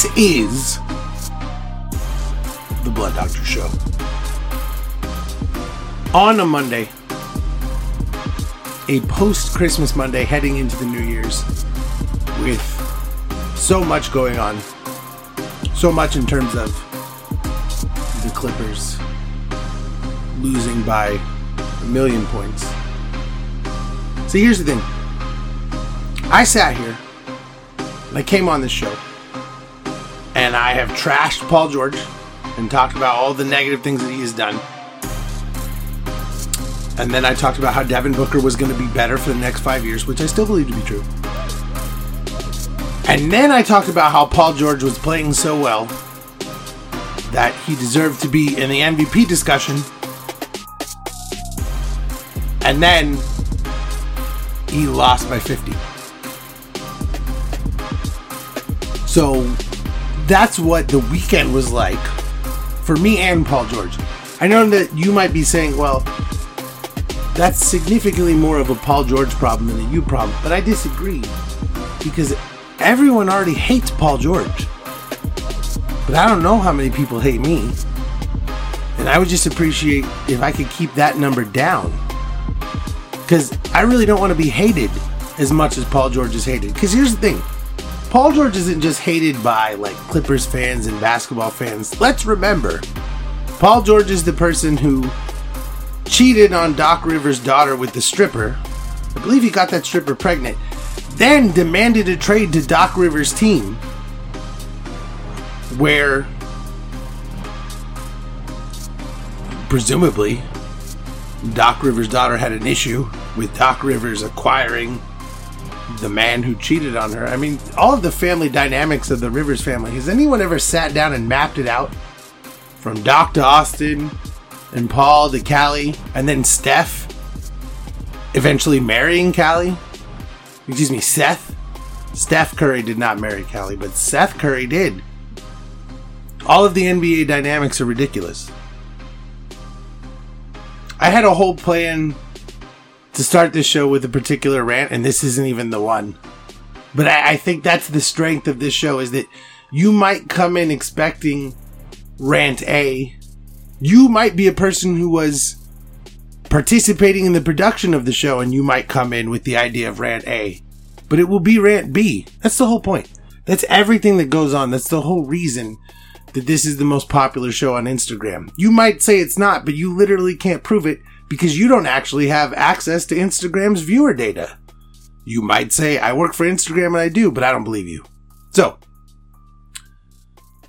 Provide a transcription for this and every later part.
This is the Blunt Doctor Show. On a Monday, a post Christmas Monday heading into the New Year's with so much going on. So much in terms of the Clippers losing by a million points. So here's the thing I sat here and I came on this show and I have trashed Paul George and talked about all the negative things that he has done. And then I talked about how Devin Booker was going to be better for the next five years, which I still believe to be true. And then I talked about how Paul George was playing so well that he deserved to be in the MVP discussion. And then he lost by 50. So that's what the weekend was like for me and Paul George. I know that you might be saying, well, that's significantly more of a Paul George problem than a you problem, but I disagree because everyone already hates Paul George. But I don't know how many people hate me. And I would just appreciate if I could keep that number down. Because I really don't want to be hated as much as Paul George is hated. Because here's the thing Paul George isn't just hated by like Clippers fans and basketball fans. Let's remember, Paul George is the person who cheated on Doc Rivers' daughter with the stripper. I believe he got that stripper pregnant. Then demanded a trade to Doc Rivers' team, where presumably Doc Rivers' daughter had an issue with Doc Rivers acquiring the man who cheated on her. I mean, all of the family dynamics of the Rivers family. Has anyone ever sat down and mapped it out? From Doc to Austin, and Paul to Callie, and then Steph eventually marrying Callie. Excuse me, Seth. Steph Curry did not marry Callie, but Seth Curry did. All of the NBA dynamics are ridiculous. I had a whole plan to start this show with a particular rant, and this isn't even the one. But I, I think that's the strength of this show is that you might come in expecting rant A you might be a person who was participating in the production of the show and you might come in with the idea of rant A, but it will be rant B. That's the whole point. That's everything that goes on. That's the whole reason that this is the most popular show on Instagram. You might say it's not, but you literally can't prove it because you don't actually have access to Instagram's viewer data. You might say, I work for Instagram and I do, but I don't believe you. So,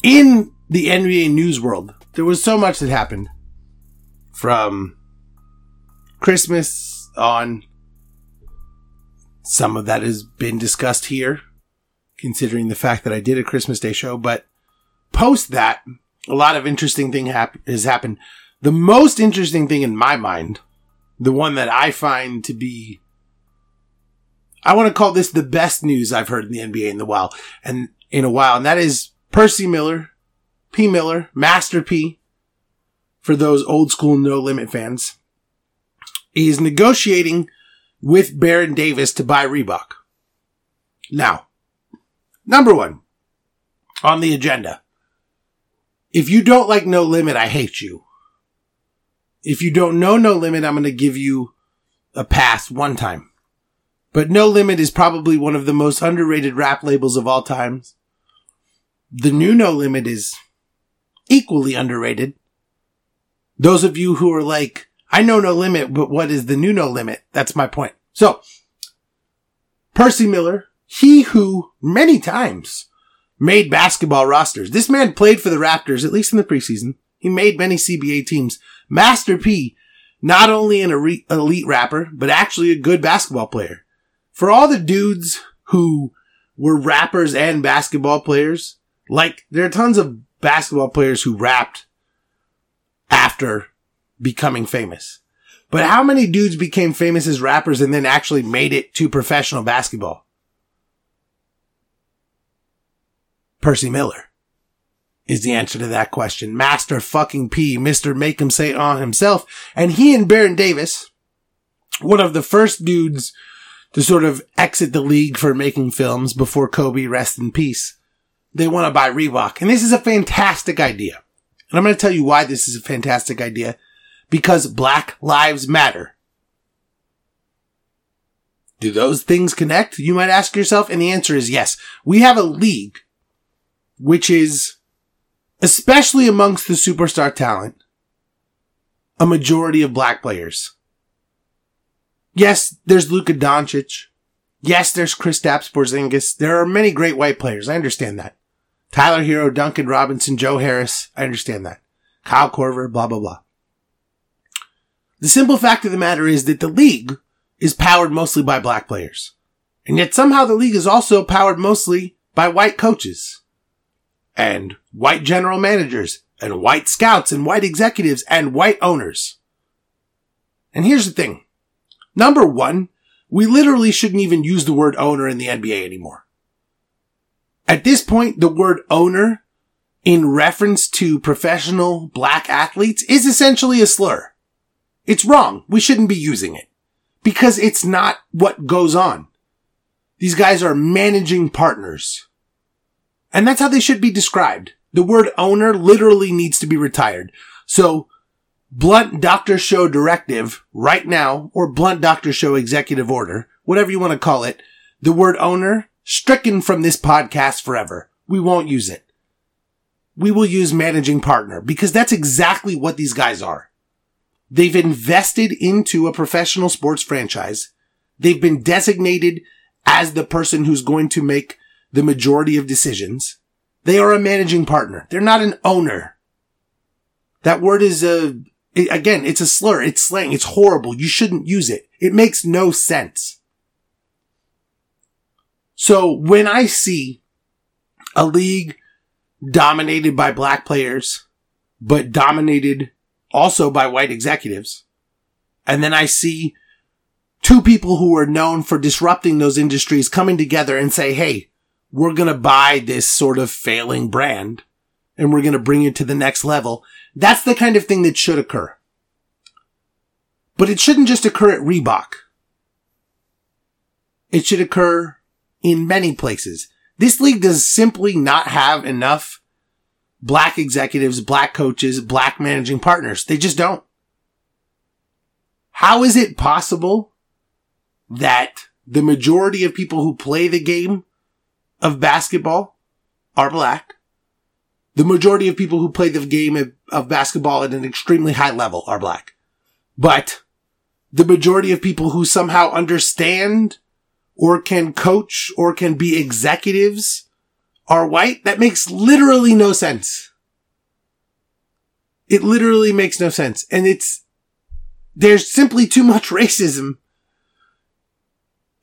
in the NBA news world, there was so much that happened from Christmas on. Some of that has been discussed here, considering the fact that I did a Christmas Day show. But post that, a lot of interesting thing hap- has happened. The most interesting thing in my mind, the one that I find to be, I want to call this the best news I've heard in the NBA in the while, and in a while, and that is Percy Miller P. Miller, Master P, for those old school No Limit fans, is negotiating with Baron Davis to buy Reebok. Now, number one on the agenda. If you don't like No Limit, I hate you. If you don't know No Limit, I'm going to give you a pass one time. But No Limit is probably one of the most underrated rap labels of all times. The new No Limit is equally underrated. Those of you who are like, I know no limit, but what is the new no limit? That's my point. So, Percy Miller, he who many times made basketball rosters. This man played for the Raptors, at least in the preseason. He made many CBA teams. Master P, not only an elite rapper, but actually a good basketball player. For all the dudes who were rappers and basketball players, like there are tons of basketball players who rapped after becoming famous. But how many dudes became famous as rappers and then actually made it to professional basketball? Percy Miller is the answer to that question. Master fucking P, Mr. Make him say on himself. And he and Baron Davis, one of the first dudes to sort of exit the league for making films before Kobe rest in peace, they want to buy Reebok. And this is a fantastic idea. And I'm going to tell you why this is a fantastic idea. Because Black Lives Matter. Do those things connect? You might ask yourself. And the answer is yes. We have a league, which is, especially amongst the superstar talent, a majority of black players. Yes, there's Luka Doncic. Yes, there's Kristaps Porzingis. There are many great white players. I understand that. Tyler Herro, Duncan Robinson, Joe Harris. I understand that. Kyle Korver, blah, blah, blah. The simple fact of the matter is that the league is powered mostly by black players. And yet somehow the league is also powered mostly by white coaches and white general managers and white scouts and white executives and white owners. And here's the thing. Number one, we literally shouldn't even use the word owner in the NBA anymore. At this point, the word owner in reference to professional black athletes is essentially a slur. It's wrong. We shouldn't be using it because it's not what goes on. These guys are managing partners. And that's how they should be described. The word owner literally needs to be retired. So blunt doctor show directive right now or blunt doctor show executive order, whatever you want to call it. The word owner stricken from this podcast forever. We won't use it. We will use managing partner because that's exactly what these guys are. They've invested into a professional sports franchise. They've been designated as the person who's going to make the majority of decisions. They are a managing partner. They're not an owner. That word is a, again, it's a slur. It's slang. It's horrible. You shouldn't use it. It makes no sense. So when I see a league dominated by black players, but dominated also by white executives, and then I see two people who are known for disrupting those industries coming together and say, Hey, we're going to buy this sort of failing brand and we're going to bring it to the next level. That's the kind of thing that should occur. But it shouldn't just occur at Reebok. It should occur in many places. This league does simply not have enough black executives, black coaches, black managing partners. They just don't. How is it possible that the majority of people who play the game of basketball are black? The majority of people who play the game of, of basketball at an extremely high level are black. But the majority of people who somehow understand or can coach or can be executives are white, that makes literally no sense. It literally makes no sense. And it's, there's simply too much racism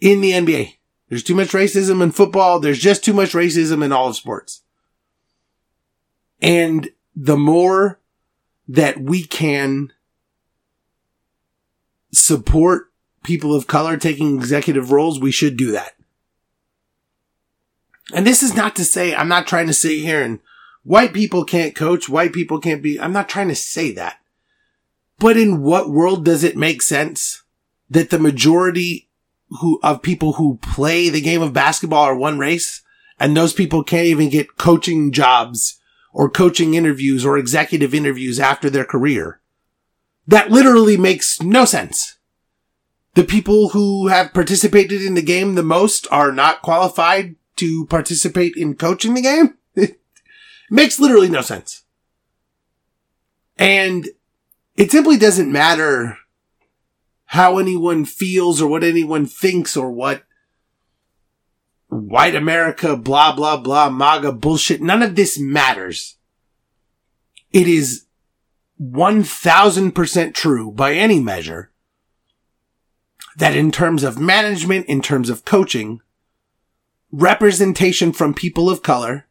in the NBA. There's too much racism in football. There's just too much racism in all of sports. And the more that we can support people of color taking executive roles, we should do that. And this is not to say, I'm not trying to sit here and white people can't coach, white people can't be, I'm not trying to say that. But in what world does it make sense that the majority who, of people who play the game of basketball are one race and those people can't even get coaching jobs or coaching interviews or executive interviews after their career? That literally makes no sense the people who have participated in the game the most are not qualified to participate in coaching the game. It makes literally no sense. And it simply doesn't matter how anyone feels or what anyone thinks or what white America, blah, blah, blah, MAGA bullshit. None of this matters. It is 1000% true by any measure that in terms of management, in terms of coaching, representation from people of color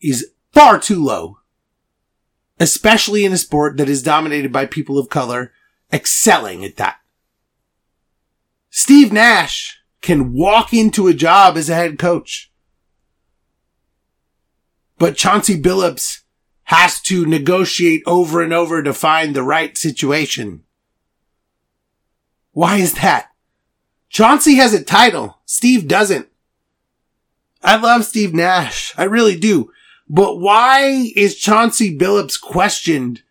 is far too low. Especially in a sport that is dominated by people of color excelling at that. Steve Nash can walk into a job as a head coach. But Chauncey Billups has to negotiate over and over to find the right situation. Why is that? Chauncey has a title. Steve doesn't. I love Steve Nash. I really do. But why is Chauncey Billups questioned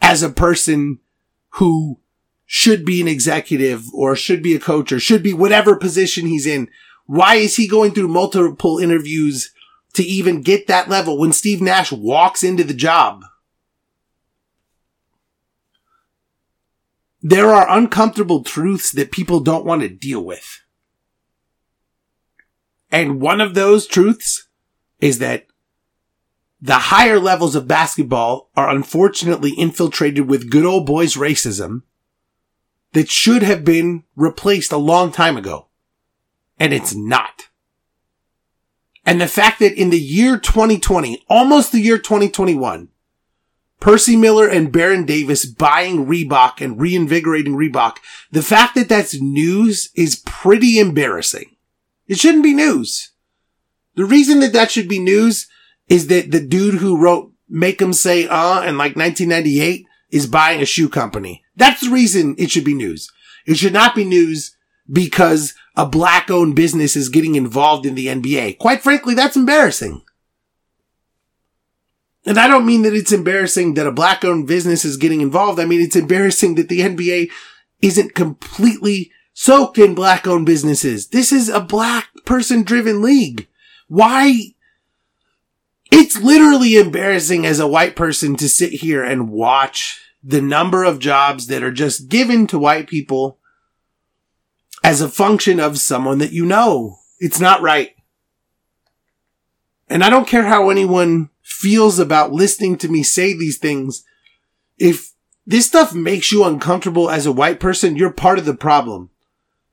as a person who should be an executive or should be a coach or should be whatever position he's in? Why is he going through multiple interviews to even get that level when Steve Nash walks into the job? There are uncomfortable truths that people don't want to deal with. And one of those truths is that the higher levels of basketball are unfortunately infiltrated with good old boys racism that should have been replaced a long time ago. And it's not. And the fact that in the year 2020, almost the year 2021, Percy Miller and Baron Davis buying Reebok and reinvigorating Reebok, the fact that that's news is pretty embarrassing. It shouldn't be news. The reason that that should be news is that the dude who wrote Make 'em Say Uh in like 1998 is buying a shoe company. That's the reason it should be news. It should not be news because a black owned business is getting involved in the NBA. Quite frankly, that's embarrassing. And I don't mean that it's embarrassing that a black owned business is getting involved. I mean, it's embarrassing that the NBA isn't completely soaked in black owned businesses. This is a black person driven league. Why it's literally embarrassing as a white person to sit here and watch the number of jobs that are just given to white people as a function of someone that you know. It's not right. And I don't care how anyone feels about listening to me say these things. If this stuff makes you uncomfortable as a white person, you're part of the problem.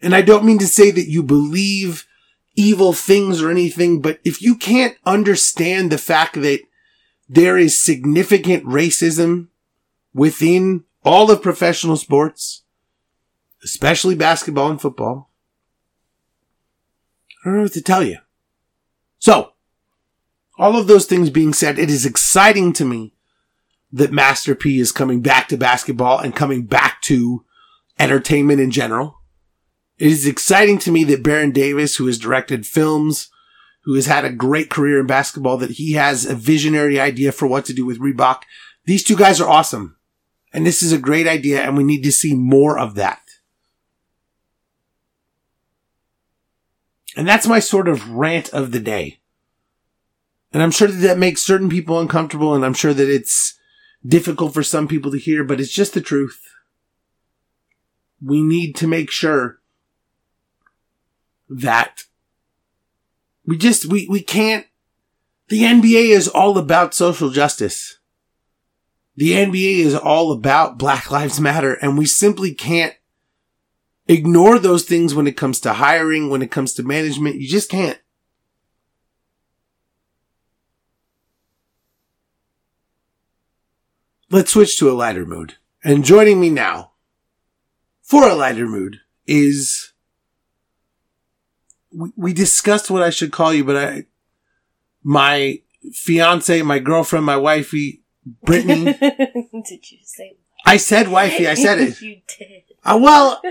And I don't mean to say that you believe evil things or anything, but if you can't understand the fact that there is significant racism within all of professional sports, especially basketball and football, I don't know what to tell you. So, all of those things being said, it is exciting to me that Master P is coming back to basketball and coming back to entertainment in general. It is exciting to me that Baron Davis, who has directed films, who has had a great career in basketball, that he has a visionary idea for what to do with Reebok. These two guys are awesome. And this is a great idea and we need to see more of that. And that's my sort of rant of the day. And I'm sure that that makes certain people uncomfortable and I'm sure that it's difficult for some people to hear, but it's just the truth. We need to make sure that we just, we, we can't, the NBA is all about social justice. The NBA is all about Black Lives Matter and we simply can't ignore those things when it comes to hiring, when it comes to management. You just can't. Let's switch to a lighter mood. And joining me now for a lighter mood is we, discussed what I should call you, but I my fiance, my girlfriend, my wifey, Brittany. did you say? I said wifey. I said it. you did. Uh, well,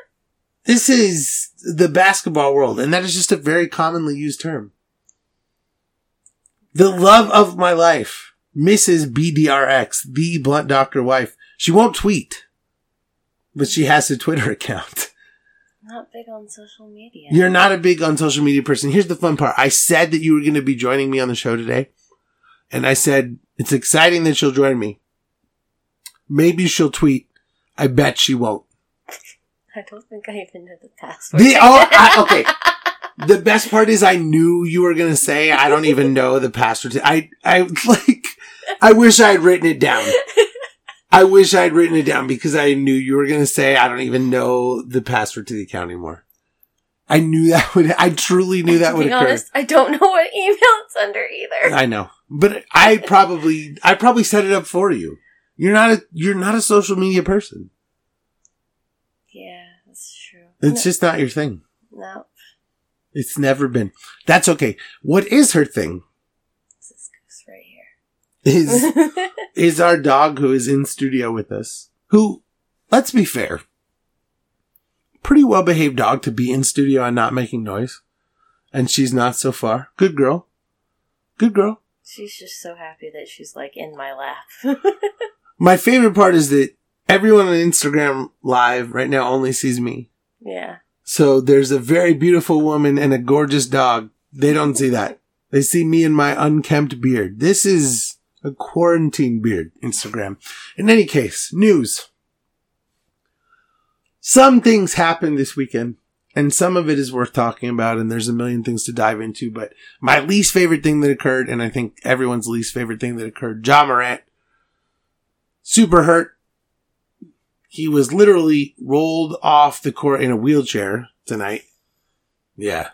this is the basketball world, and that is just a very commonly used term. The love of my life, Mrs. BDRX, the blunt doctor wife. She won't tweet, but she has a Twitter account. Not big on social media. You're not a big on social media person. Here's the fun part. I said that you were going to be joining me on the show today. And I said, it's exciting that she'll join me. Maybe she'll tweet. I bet she won't. I don't think I even know the password. The, oh, I, okay. The best part is I knew you were going to say, I don't even know the password. I, I like, I wish I had written it down. I wish I had written it down because I knew you were going to say, I don't even know the password to the account anymore. I knew that would, I truly knew that would be occur. honest, I don't know what email it's under either. I know, but I probably, I probably set it up for you. You're not a, you're not a social media person. yeah, that's true. It's just not your thing. No, It's never been. That's okay. What is her thing this is goose right is, our dog who is in studio with us, who, let's be fair, pretty well behaved dog to be in studio and not making noise. And she's not so far. Good girl. Good girl. She's just so happy that she's like in my lap. My favorite part is that everyone on Instagram live right now only sees me. yeah. So there's a very beautiful woman and a gorgeous dog. They don't see that. They see me and my unkempt beard. This is a quarantine beard, Instagram. In any case, news. Some things happened this weekend, and some of it is worth talking about, and there's a million things to dive into, but my least favorite thing that occurred, and I think everyone's least favorite thing that occurred, Ja Morant, super hurt, he was literally rolled off the court in a wheelchair tonight. Yeah.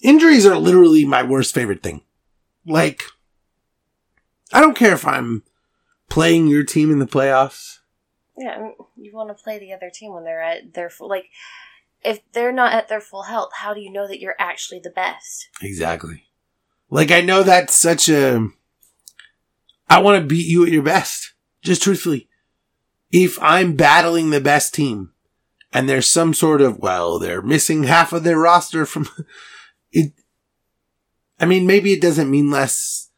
Injuries are literally my worst favorite thing. Like, I don't care if I'm playing your team in the playoffs. Yeah, you want to play the other team when they're at their like, if they're not at their full health, how do you know that you're actually the best? Exactly. Like, I know that's such a. I want to beat you at your best. Just truthfully. If I'm battling the best team and there's some sort of, well, they're missing half of their roster from it. I mean, maybe it doesn't mean less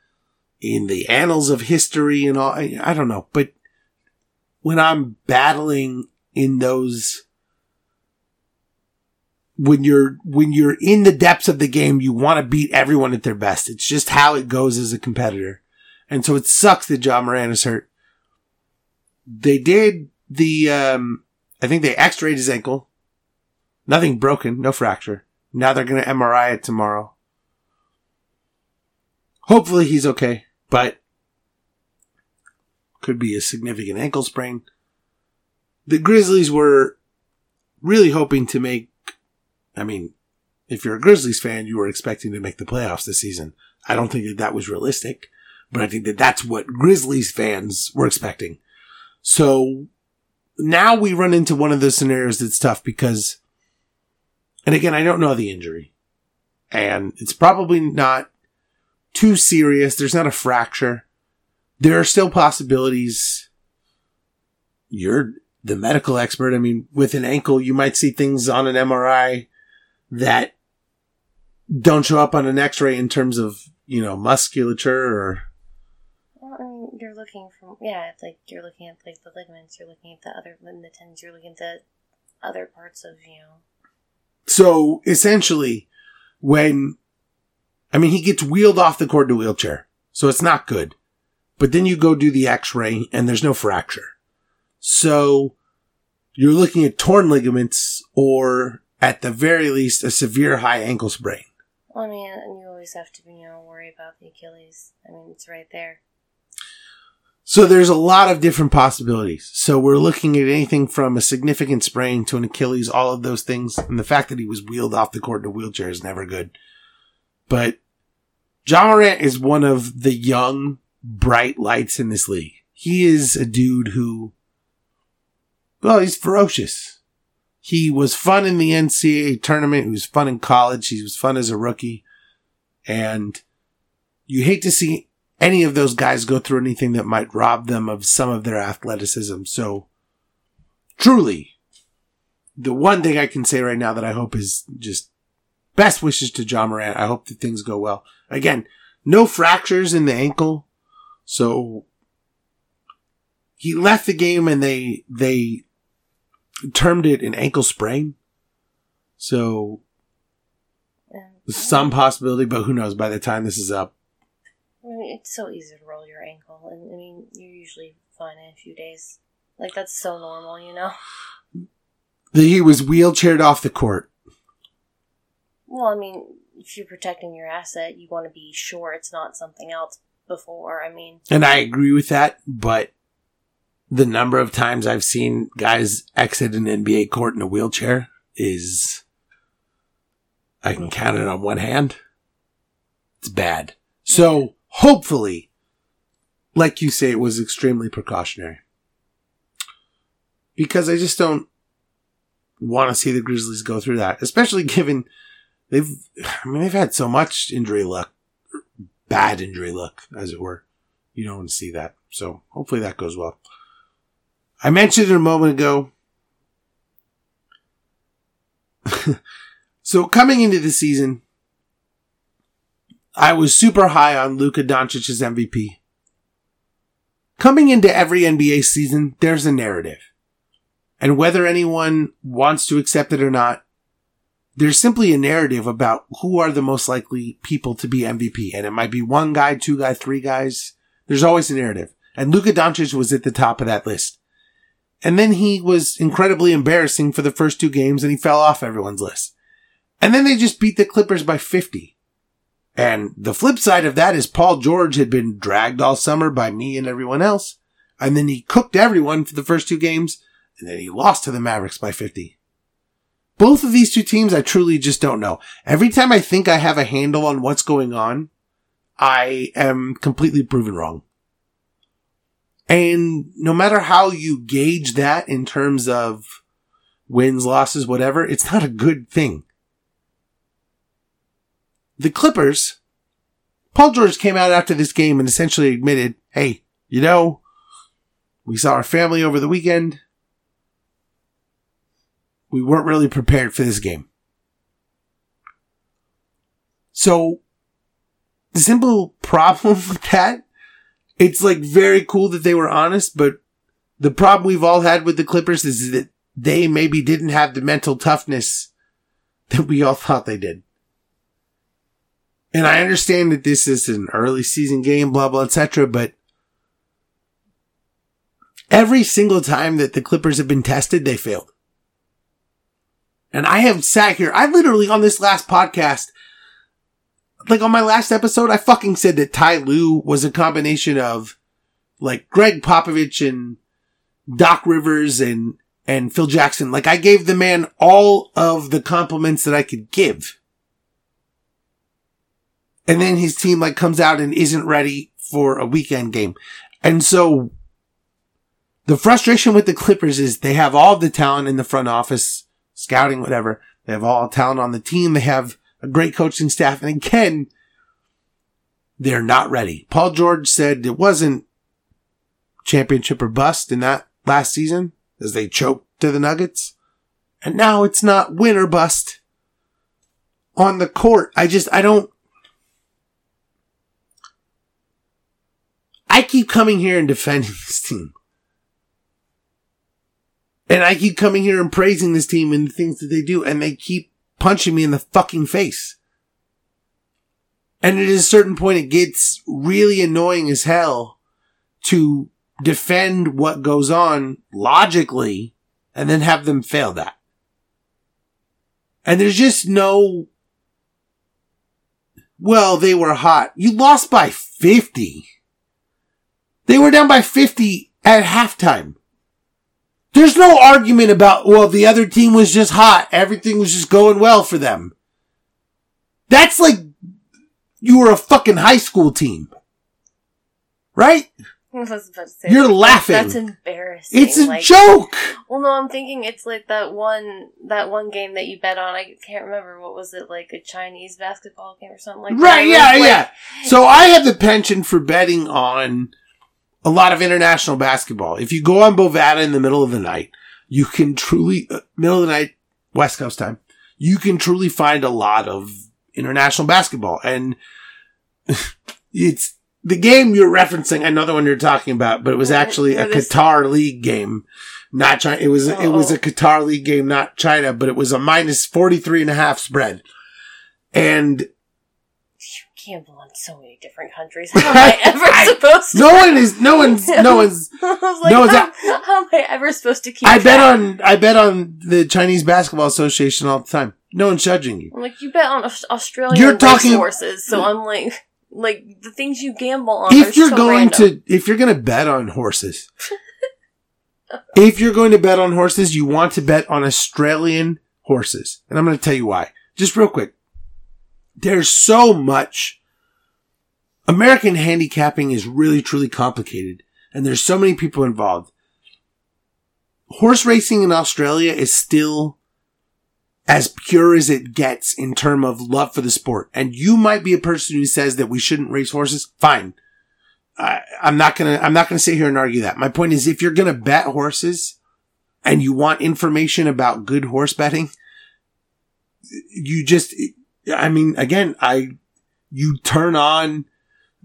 in the annals of history and all. I, I don't know, but when I'm battling in those, when you're, when you're in the depths of the game, you want to beat everyone at their best. It's just how it goes as a competitor. And so it sucks that Ja Morant is hurt. They did the, um, I think they x-rayed his ankle. Nothing broken, no fracture. Now they're going to MRI it tomorrow. Hopefully he's okay, but could be a significant ankle sprain. The Grizzlies were really hoping to make, I mean, if you're a Grizzlies fan, you were expecting to make the playoffs this season. I don't think that that was realistic, but I think that that's what Grizzlies fans were expecting. So now we run into one of the scenarios that's tough because, and again, I don't know the injury and it's probably not too serious. There's not a fracture. There are still possibilities. You're the medical expert. I mean, with an ankle, you might see things on an MRI that don't show up on an x-ray in terms of, you know, musculature or Well, I mean, you're looking from, yeah, it's like you're looking at like the ligaments, you're looking at the other, the tendons, you're looking at the other parts of, you know, So essentially, when, I mean, he gets wheeled off the court to wheelchair. So it's not good. But then you go do the x-ray and there's no fracture. So you're looking at torn ligaments or at the very least a severe high ankle sprain. Well, I mean, and you always have to, be, you know, worry about the Achilles. I mean, it's right there. So there's a lot of different possibilities. So we're looking at anything from a significant sprain to an Achilles, all of those things. And the fact that he was wheeled off the court in a wheelchair is never good. But Ja Morant is one of the young, bright lights in this league. He is a dude who, well, he's ferocious. He was fun in the NCAA tournament. He was fun in college. He was fun as a rookie. And you hate to see any of those guys go through anything that might rob them of some of their athleticism. So, truly, the one thing I can say right now that I hope is just best wishes to Ja Morant. I hope that things go well. Again, no fractures in the ankle. So, he left the game and they, they termed it an ankle sprain. So, some possibility, but who knows by the time this is up. I mean, it's so easy to roll your ankle, and I mean, you're usually fine in a few days. Like that's so normal, you know. That he was wheelchaired off the court. Well, I mean, if you're protecting your asset, you want to be sure it's not something else before. I mean, And I agree with that, but the number of times I've seen guys exit an NBA court in a wheelchair is, I can count it on one hand. It's bad. So hopefully, like you say, it was extremely precautionary. Because I just don't want to see the Grizzlies go through that, especially given they've, I mean, they've had so much injury luck, bad injury luck, as it were. You don't want to see that. So hopefully that goes well. I mentioned it a moment ago. so coming into the season, I was super high on Luka Doncic's MVP. Coming into every NBA season, there's a narrative. And whether anyone wants to accept it or not, there's simply a narrative about who are the most likely people to be MVP. And it might be one guy, two guy, three guys. There's always a narrative. And Luka Doncic was at the top of that list. And then he was incredibly embarrassing for the first two games and he fell off everyone's list. And then they just beat the Clippers by 50. And the flip side of that is Paul George had been dragged all summer by me and everyone else. And then he cooked everyone for the first two games and then he lost to the Mavericks by 50. Both of these two teams, I truly just don't know. Every time I think I have a handle on what's going on, I am completely proven wrong. And no matter how you gauge that in terms of wins, losses, whatever, it's not a good thing. The Clippers, Paul George came out after this game and essentially admitted, hey, you know, we saw our family over the weekend we weren't really prepared for this game. So the simple problem with that, it's like very cool that they were honest, but the problem we've all had with the Clippers is that they maybe didn't have the mental toughness that we all thought they did. And I understand that this is an early season game, blah, blah, etc. But every single time that the Clippers have been tested, they failed. And I have sat here, I literally on this last podcast, like on my last episode, I fucking said that Ty Lue was a combination of like Gregg Popovich and Doc Rivers and, and Phil Jackson. Like I gave the man all of the compliments that I could give. And then his team like comes out and isn't ready for a weekend game. And so the frustration with the Clippers is they have all the talent in the front office scouting, whatever. They have all talent on the team. They have a great coaching staff. And again, they're not ready. Paul George said it wasn't championship or bust in that last season as they choked to the Nuggets. And now it's not win or bust on the court. I just, I don't, I keep coming here and defending this team. And I keep coming here and praising this team and the things that they do, and they keep punching me in the fucking face. And at a certain point, it gets really annoying as hell to defend what goes on logically and then have them fail that. And there's just no, well, they were hot. You lost by 50. They were down by 50 at halftime. There's no argument about, well, the other team was just hot. Everything was just going well for them. That's like you were a fucking high school team. Right? Say, You're laughing. That's embarrassing. It's a like, joke. Well, no, I'm thinking it's like that one that one game that you bet on. I can't remember what was it like a Chinese basketball game or something like that. Right, yeah, like- yeah. So I have the penchant for betting on a lot of international basketball. If you go on Bovada in the middle of the night, you can truly, uh, middle of the night, West Coast time, you can truly find a lot of international basketball. And it's the game you're referencing. another one you're talking about, but it was actually a Qatar League game. Not China. It was, it was Oh. a Qatar League game, not China, but it was a minus 43 and a half spread. And you gamble on so many different countries. How am I ever I- supposed to? no one is, no one's, no one's, I was like, no one's how, how am I ever supposed to keep? I bet track? on, I bet on the Chinese Basketball Association all the time. No one's judging you. I'm like, you bet on Australian You're talking- horses, so I'm like, like the things you gamble on. are If you're so going random. to, if you're going to bet on horses, if you're going to bet on horses, you want to bet on Australian horses. And I'm going to tell you why. Just real quick. There's so much. American handicapping is really, truly complicated. And there's so many people involved. Horse racing in Australia is still as pure as it gets in term of love for the sport. And you might be a person who says that we shouldn't race horses. Fine. I, I'm not gonna, I'm not gonna sit here and argue that. My point is if you're gonna bet horses and you want information about good horse betting, you just, I mean, again, I, you turn on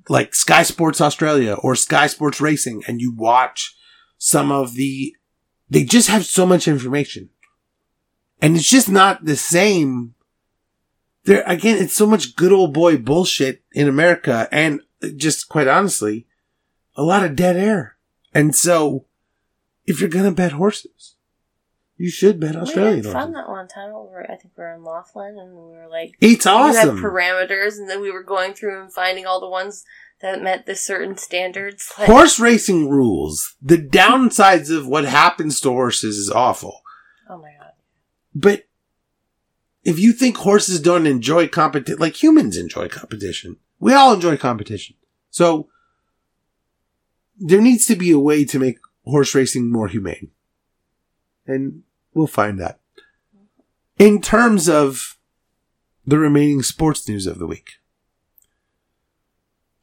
like Sky Sports Australia or Sky Sports Racing and you watch some of the, they just have so much information. And it's just not the same. There, again, it's so much good old boy bullshit in America and just quite honestly, a lot of dead air. And so, if you're gonna bet horses, you should bet Australian we had fun that one time. Were, I think we were in Laughlin, and we were like, It's awesome." we had parameters, and then we were going through and finding all the ones that met the certain standards. Like, Horse racing rules. The downsides of what happens to horses is awful. oh my god, But if you think horses don't enjoy competition, like humans enjoy competition, we all enjoy competition. So there needs to be a way to make horse racing more humane. And we'll find that. In terms of the remaining sports news of the week,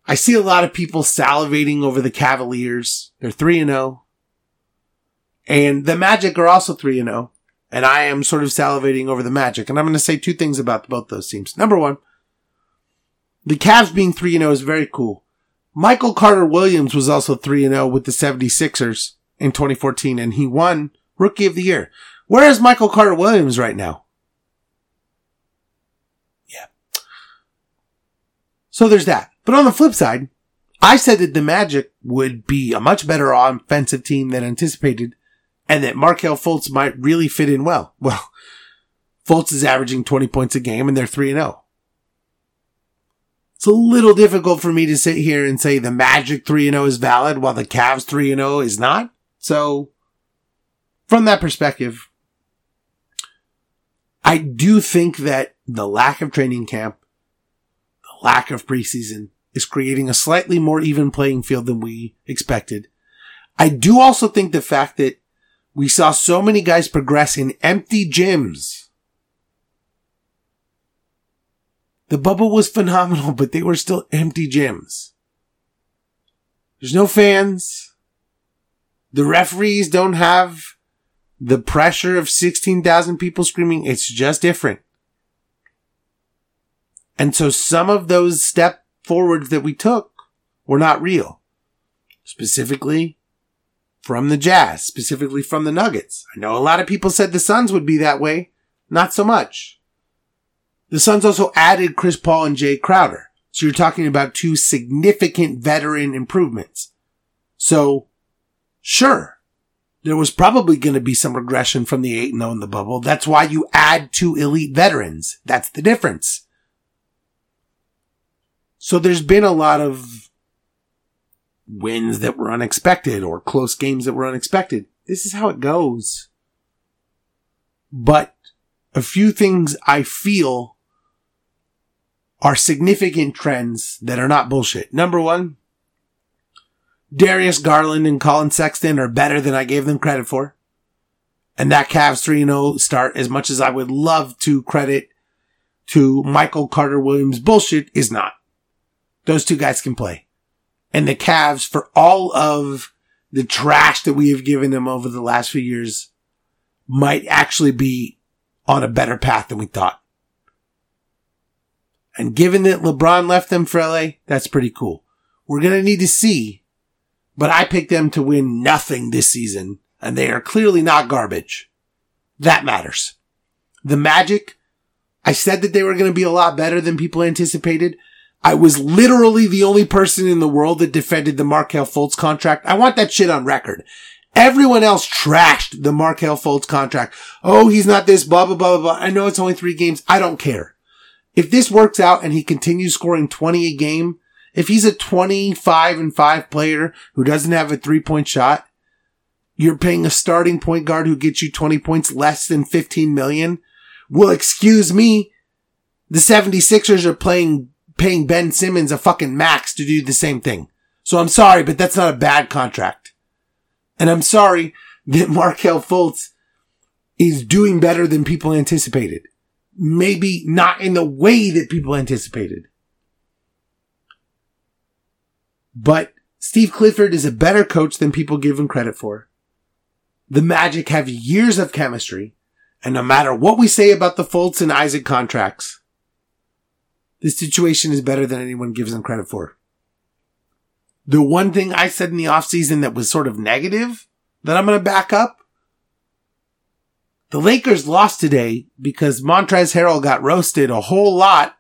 I see a lot of people salivating over the Cavaliers. They're 3 and 0. And the Magic are also 3 and 0 and I am sort of salivating over the Magic. And I'm going to say two things about both those teams. Number one, the Cavs being 3 0 is very cool. Michael Carter Williams was also 3 0 with the 76ers in 2014, and he won Rookie of the Year. Where is Michael Carter Williams right now? Yeah. So there's that. But on the flip side, I said that the Magic would be a much better offensive team than anticipated and that Markelle Fultz might really fit in well. Well, Fultz is averaging 20 points a game and they're 3 and 0. It's a little difficult for me to sit here and say the Magic 3 and 0 is valid while the Cavs 3 and 0 is not. So, from that perspective, I do think that the lack of training camp, the lack of preseason is creating a slightly more even playing field than we expected. I do also think the fact that we saw so many guys progress in empty gyms. The bubble was phenomenal, but they were still empty gyms. There's no fans. The referees don't have the pressure of 16,000 people screaming. It's just different. And so some of those step forwards that we took were not real. Specifically, from the Jazz, specifically from the Nuggets. I know a lot of people said the Suns would be that way. Not so much. The Suns also added Chris Paul and Jae Crowder. So you're talking about two significant veteran improvements. So, sure, there was probably going to be some regression from the 8 and 0 in the bubble. That's why you add two elite veterans. That's the difference. So there's been a lot of wins that were unexpected or close games that were unexpected. This is how it goes. But a few things I feel are significant trends that are not bullshit. Number one, Darius Garland and Collin Sexton are better than I gave them credit for. And that Cavs 3-0 start, as much as I would love to credit to Michael Carter Williams bullshit, is not. Those two guys can play. And the Cavs, for all of the trash that we have given them over the last few years, might actually be on a better path than we thought. And given that LeBron left them for LA, that's pretty cool. We're going to need to see, but I picked them to win nothing this season, and they are clearly not garbage. That matters. The Magic, I said that they were going to be a lot better than people anticipated. I was literally the only person in the world that defended the Markelle Fultz contract. I want that shit on record. Everyone else trashed the Markelle Fultz contract. Oh, he's not this, blah, blah, blah, blah, blah. I know it's only three games. I don't care. If this works out and he continues scoring 20 a game, if he's a 25 and 5 player who doesn't have a three point shot, you're paying a starting point guard who gets you 20 points less than 15 million. Well, excuse me. The 76ers are playing, paying Ben Simmons a fucking max to do the same thing. So I'm sorry, but that's not a bad contract. And I'm sorry that Markelle Fultz is doing better than people anticipated. Maybe not in the way that people anticipated. But Steve Clifford is a better coach than people give him credit for. The Magic have years of chemistry, and no matter what we say about the Fultz and Isaac contracts, the situation is better than anyone gives them credit for. The one thing I said in the offseason that was sort of negative that I'm going to back up. The Lakers lost today because Montrezl Harrell got roasted a whole lot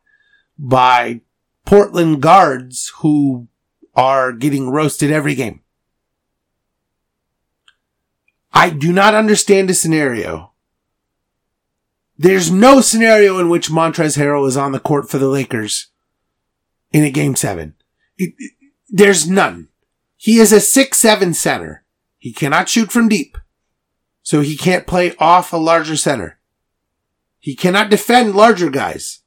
by Portland guards who are getting roasted every game. I do not understand a scenario. There's no scenario in which Montrezl Harrell is on the court for the Lakers in a game seven. It, it, there's none. He is a six seven center. He cannot shoot from deep. So he can't play off a larger center. He cannot defend larger guys.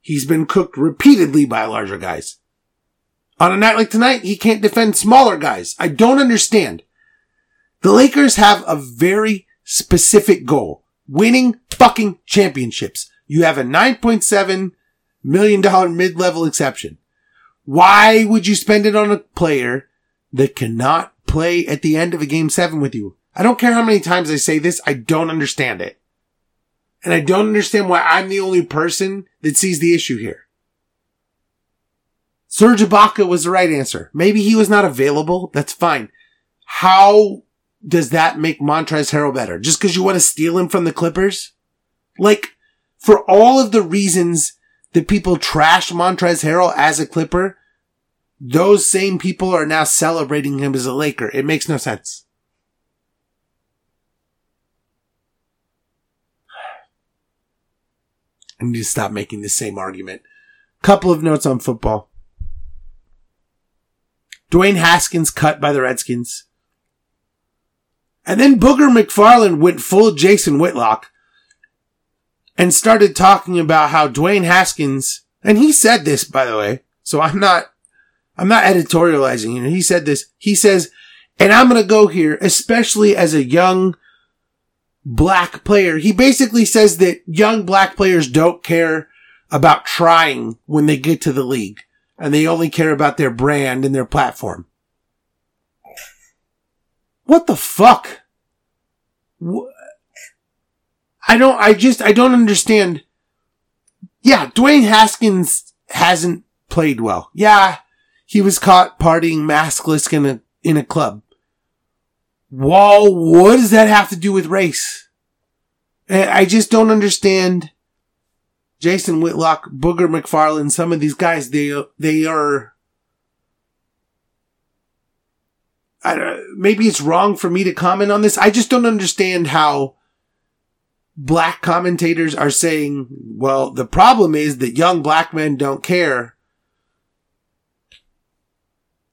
He's been cooked repeatedly by larger guys. On a night like tonight, he can't defend smaller guys. I don't understand. The Lakers have a very specific goal. Winning fucking championships. You have a $9.7 million mid-level exception. Why would you spend it on a player that cannot play at the end of a game seven with you? I don't care how many times I say this. I don't understand it. And I don't understand why I'm the only person that sees the issue here. Serge Ibaka was the right answer. Maybe he was not available. That's fine. How does that make Montrezl Harrell better? Just because you want to steal him from the Clippers? Like, for all of the reasons that people trash Montrezl Harrell as a Clipper, those same people are now celebrating him as a Laker. It makes no sense. I need to stop making the same argument. Couple of notes on football. Dwayne Haskins cut by the Redskins. And then Booger McFarland went full Jason Whitlock and started talking about how Dwayne Haskins, and he said this, by the way, so I'm not, I'm not editorializing, know, he said this. He says, and I'm going to go here, especially as a young black player. He basically says that young black players don't care about trying when they get to the league and they only care about their brand and their platform. What the fuck? I don't, I just, I don't understand. Yeah, Dwayne Haskins hasn't played well. Yeah, he was caught partying maskless in a, in a club. Well, what does that have to do with race? I just don't understand. Jason Whitlock, Booger McFarland, some of these guys, they, they are, I, maybe it's wrong for me to comment on this. I just don't understand how black commentators are saying, well, the problem is that young black men don't care.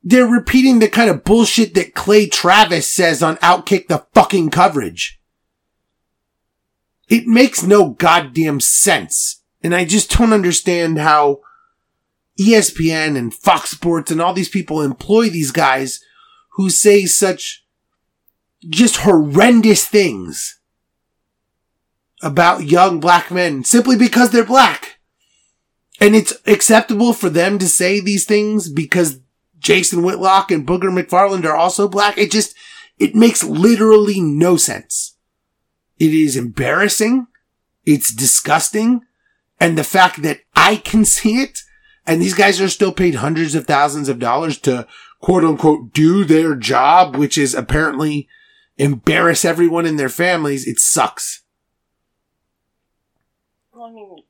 They're repeating the kind of bullshit that Clay Travis says on Outkick the fucking coverage. It makes no goddamn sense. And I just don't understand how ESPN and Fox Sports and all these people employ these guys who say such just horrendous things about young black men simply because they're black. And it's acceptable for them to say these things because Jason Whitlock and Booger McFarland are also black. It just, it makes literally no sense. It is embarrassing. It's disgusting. And the fact that I can see it and these guys are still paid hundreds of thousands of dollars to quote unquote do their job, which is apparently embarrass everyone in their families. It sucks. Well, I mean,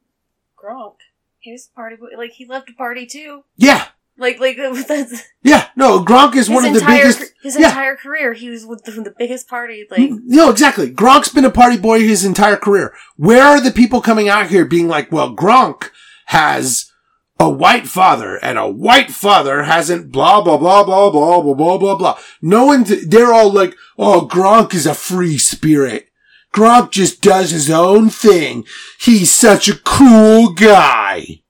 Gronk, he was a party. Like he loved to party too. Yeah. Like like that's Yeah, no, Gronk is one of the biggest. His yeah. entire career, he was with the, the biggest party. Like mm, No, exactly. Gronk's been a party boy his entire career. Where are the people coming out here being like, well, Gronk has a white father and a white father hasn't blah, blah, blah, blah, blah, blah, blah, blah, blah. No one, they're all like, oh, Gronk is a free spirit. Gronk just does his own thing. He's such a cool guy.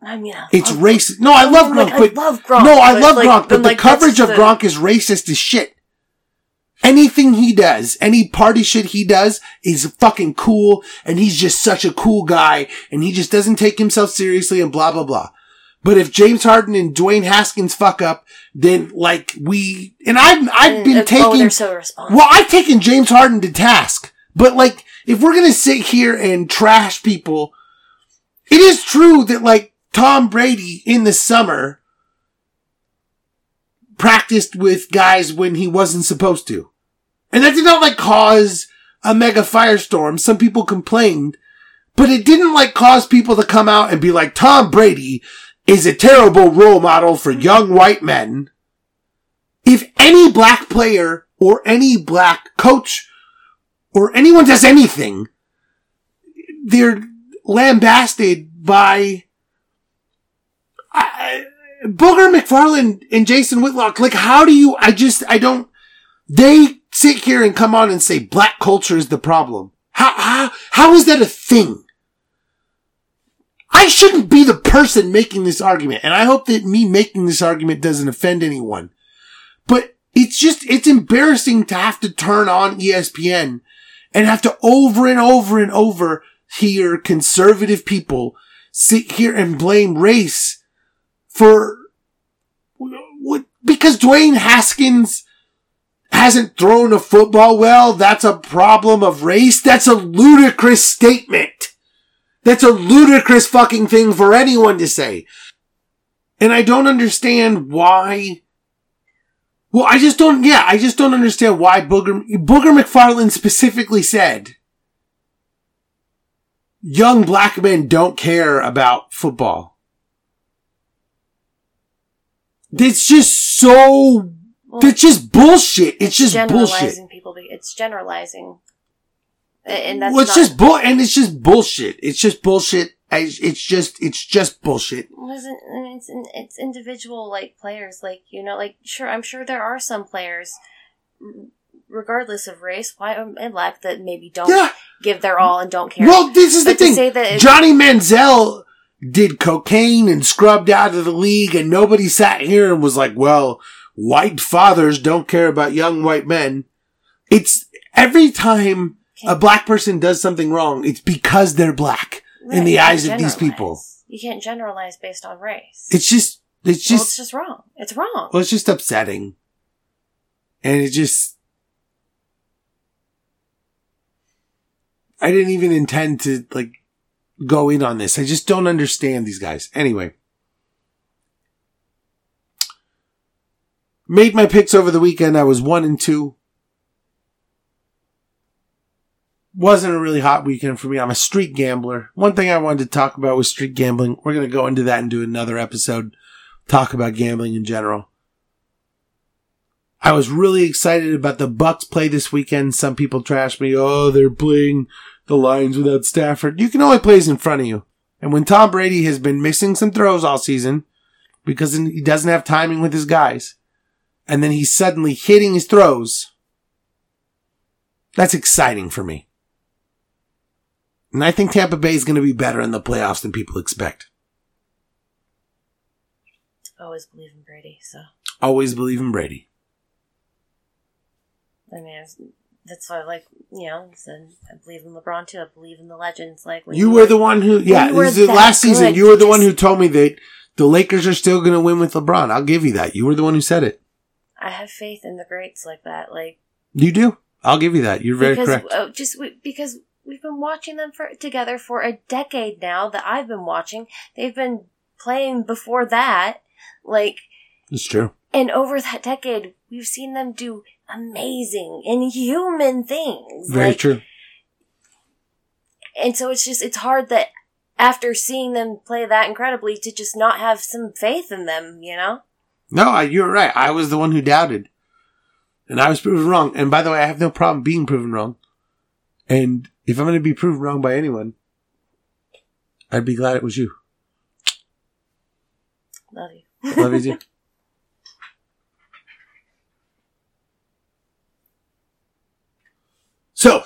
I mean, I It's racist. No, I love Like, Gronk, I but love Gronk, no, I love like, Gronk, but, but the like, coverage of the- Gronk is racist as shit. Anything he does, any party shit he does is fucking cool, and he's just such a cool guy, and he just doesn't take himself seriously and blah blah blah. But if James Harden and Dwayne Haskins fuck up, then like we and I've I've And- been oh, and- taking Oh, so well, I've taken James Harden to task, but like, if we're gonna sit here and trash people, it is true that like, Tom Brady in the summer practiced with guys when he wasn't supposed to. And that did not like cause a mega firestorm. Some people complained, but it didn't like cause people to come out and be like, Tom Brady is a terrible role model for young white men. If any black player or any black coach or anyone does anything, they're lambasted by Booger McFarland and Jason Whitlock. Like, how do you? I just I don't. They sit here and come on and say black culture is the problem. How how how is that a thing? I shouldn't be the person making this argument, and I hope that me making this argument doesn't offend anyone. But it's just it's embarrassing to have to turn on ESPN and have to over and over and over hear conservative people sit here and blame race for what because Dwayne Haskins hasn't thrown a football well, that's a problem of race. That's a ludicrous statement. That's a ludicrous fucking thing for anyone to say. And I don't understand why. Well, I just don't, yeah, I just don't understand why Booger, Booger McFarland specifically said young black men don't care about football. It's just so, Well, it's just bullshit. It's just bullshit. generalizing people. be- It's generalizing, and that's well, it's not, just bull, and it's just bullshit. It's just bullshit. It's just, it's just bullshit. it's it's individual like players like you know like sure I'm sure there are some players regardless of race white um, and black that maybe don't Yeah. give their all and don't care Well, this is the But to thing. say that Johnny Manziel did cocaine and scrubbed out of the league, and nobody sat here and was like, "Well, white fathers don't care about young white men." It's every time a black person does something wrong, it's because they're black in the eyes of these people. you can't generalize based on race It's just, it's well, just, it's just wrong it's wrong well, it's just upsetting, and it just. I didn't even intend to like go in on this. I just don't understand these guys. Anyway. Made my picks over the weekend. I was one and two. Wasn't a really hot weekend for me. I'm a street gambler. One thing I wanted to talk about was street gambling. We're going to go into that and do another episode. Talk about gambling in general. I was really excited about the Bucks play this weekend. Some people trashed me. Oh, they're playing the Lions without Stafford. You can only play as in front of you. And when Tom Brady has been missing some throws all season because he doesn't have timing with his guys, and then he's suddenly hitting his throws, that's exciting for me. And I think Tampa Bay is going to be better in the playoffs than people expect. always believe in Brady so Always believe in Brady. I mean that's why like you know said I believe in LeBron too I believe in the legends like when You were the one who, yeah, you were this is last season, you were the you one who told me that the Lakers are still going to win with LeBron. I'll give you that. You were the one who said it. I have faith in the greats like that like You do. I'll give you that. You're very because correct. uh, just we, because we've been watching them for together for a decade now that I've been watching. They've been playing before that, like, It's true. and over that decade, we've seen them do amazing inhuman things. Very like, true. And so it's just it's hard that after seeing them play that incredibly to just not have some faith in them, you know. No, I- you're right. I was the one who doubted. And I was proven wrong. And by the way, I have no problem being proven wrong. And if I'm going to be proven wrong by anyone, I'd be glad it was you. Love you. Love you too. So,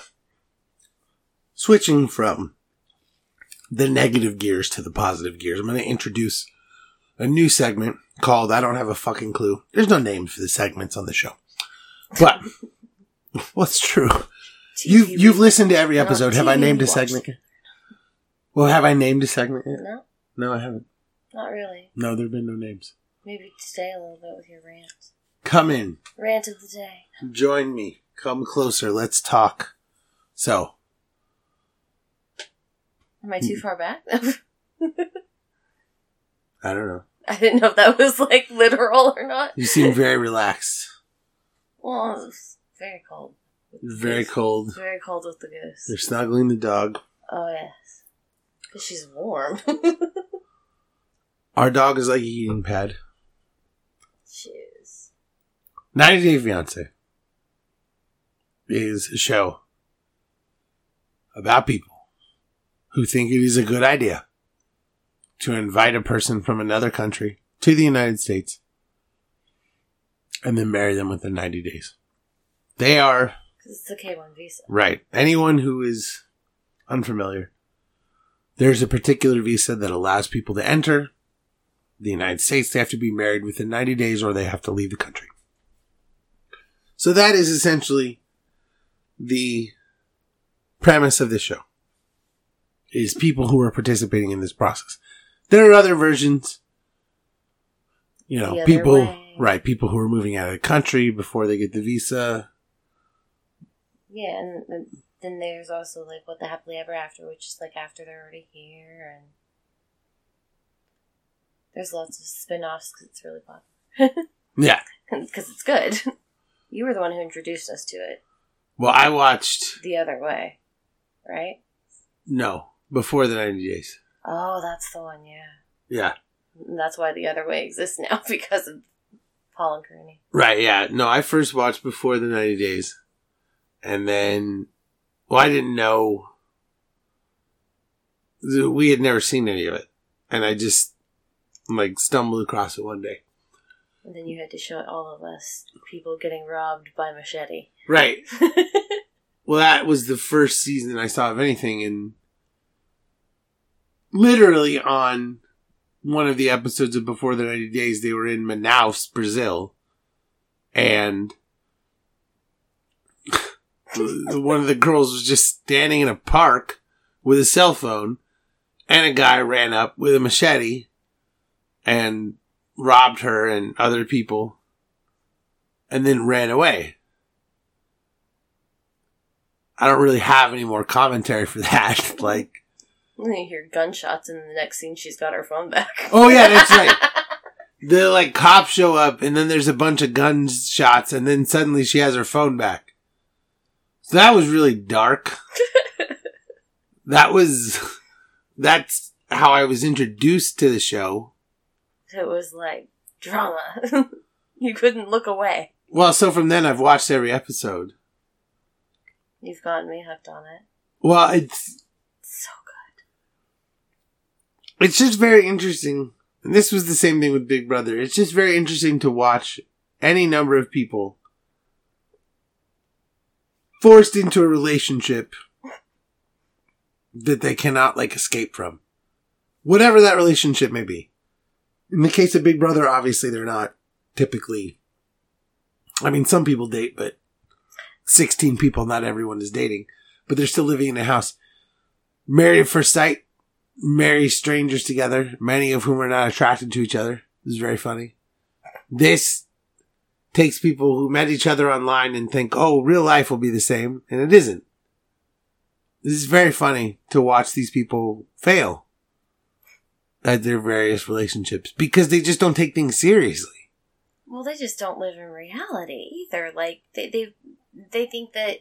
switching from the negative gears to the positive gears, I'm going to introduce a new segment called I Don't Have a Fucking Clue. There's no name for the segments on the show. But, what's true? You, TV. you've listened to every episode. Have I named a segment? Well, have I named a segment yet? No, No, I haven't. not really. No, there have been no names. Maybe stay a little bit with your rant. Come in. Rant of the day. Join me. Come closer. Let's talk. So, Am I too hmm. far back? I don't know. I didn't know if that was like literal or not. You seem very relaxed. Well, it's very cold. with Very cold. Very cold with the goose. They're snuggling the dog. Oh yes, because she's warm. Our dog is like a heating pad. she is. 90 Day Fiance is a show about people who think it is a good idea to invite a person from another country to the United States and then marry them within 90 days. They are, Because it's the K one visa. right, anyone who is unfamiliar. There's a particular visa that allows people to enter the United States. They have to be married within 90 days or they have to leave the country. So that is essentially the premise of this show. Is people who are participating in this process. There are other versions. You know, people, way. right, people who are moving out of the country before they get the visa. Yeah, and, and then there's also like what the happily ever after, which is like after they're already here, and there's lots of spin-offs because it's really popular. Yeah. Because it's good. You were the one who introduced us to it Well, I watched, the other way, right? no, before the 90 days. Oh, that's the one. Yeah, Yeah. and that's why the other way exists now because of Paul and Cooney. Right, yeah. No, I first watched before the 90 days. And then, well, I didn't know. We had never seen any of it. And I just, like, stumbled across it one day. And then you had to show all of us people getting robbed by machete. Right. Well, that was the first season I saw of anything. And literally on one of the episodes of Before the 90 Days, they were in Manaus, Brazil. And one of the girls was just standing in a park with a cell phone, and a guy ran up with a machete and robbed her and other people, and then ran away. I don't really have any more commentary for that. like, And you hear gunshots, and the next scene, she's got her phone back. oh yeah, that's right. The like cops show up, and then there's a bunch of gunshots, and then suddenly she has her phone back. So that was really dark. that was that's how I was introduced to the show. It was like drama. you couldn't look away. Well, so from then I've watched every episode. You've gotten me hooked on it. Well, it's So good. it's just very interesting. And this was the same thing with Big Brother. It's just very interesting to watch any number of people forced into a relationship that they cannot like escape from. Whatever that relationship may be. In the case of Big Brother, obviously they're not typically I mean some people date, but 16 people, not everyone is dating. But they're still living in a house. Married at first sight, marry strangers together, many of whom are not attracted to each other. This is very funny. This takes people who met each other online and think, oh, real life will be the same, and it isn't. This is very funny to watch these people fail at their various relationships because they just don't take things seriously. Well, they just don't live in reality either. Like they they they think that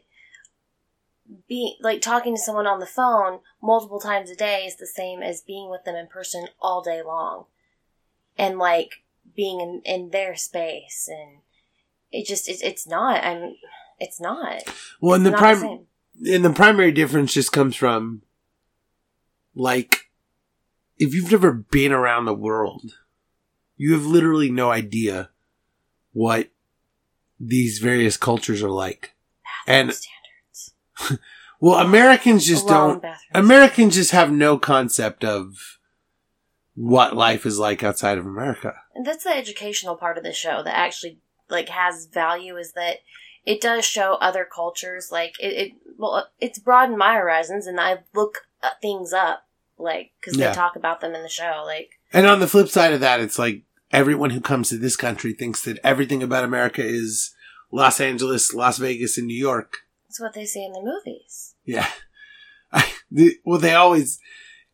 being like talking to someone on the phone multiple times a day is the same as being with them in person all day long, and like being in in their space and it just it's it's not. I'm it's not. Well, and the prime and the primary difference just comes from like if you've never been around the world you have literally no idea what these various cultures are like. And standards. well americans just Alone don't americans just have no concept of what life is like outside of america. And that's the educational part of the show that actually like has value is that it does show other cultures like it, it well it's broadened my horizons and i look uh, things up like because Yeah. they talk about them in the show like and on the flip side of that it's like everyone who comes to this country thinks that everything about america is los angeles las vegas and new york it's what they see in the movies Yeah. I, the, well, they always,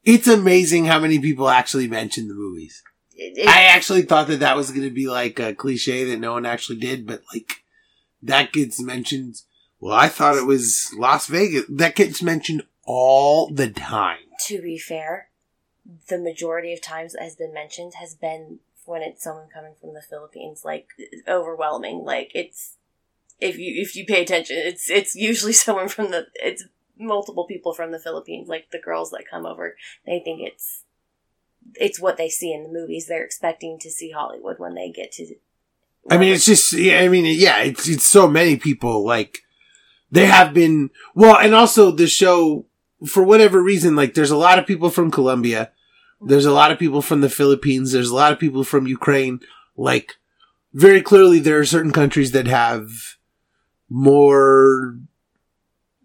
it's amazing how many people actually mention the movies. it, it- I actually thought that that was going to be like a cliche that no one actually did, but like that gets mentioned. Well, I thought it was Las Vegas. That gets mentioned all the time. to be fair, the majority of times has been mentioned has been when it's someone coming from the Philippines, like overwhelming. Like it's if you if you pay attention, it's it's usually someone from the it's multiple people from the Philippines. Like the girls that come over, they think it's it's what they see in the movies. They're expecting to see Hollywood when they get to. I mean, it's just, yeah, I mean, yeah, it's, it's so many people, like, they have been, well, and also the show, for whatever reason, like, there's a lot of people from Colombia, there's a lot of people from the Philippines, there's a lot of people from Ukraine, like, very clearly there are certain countries that have more,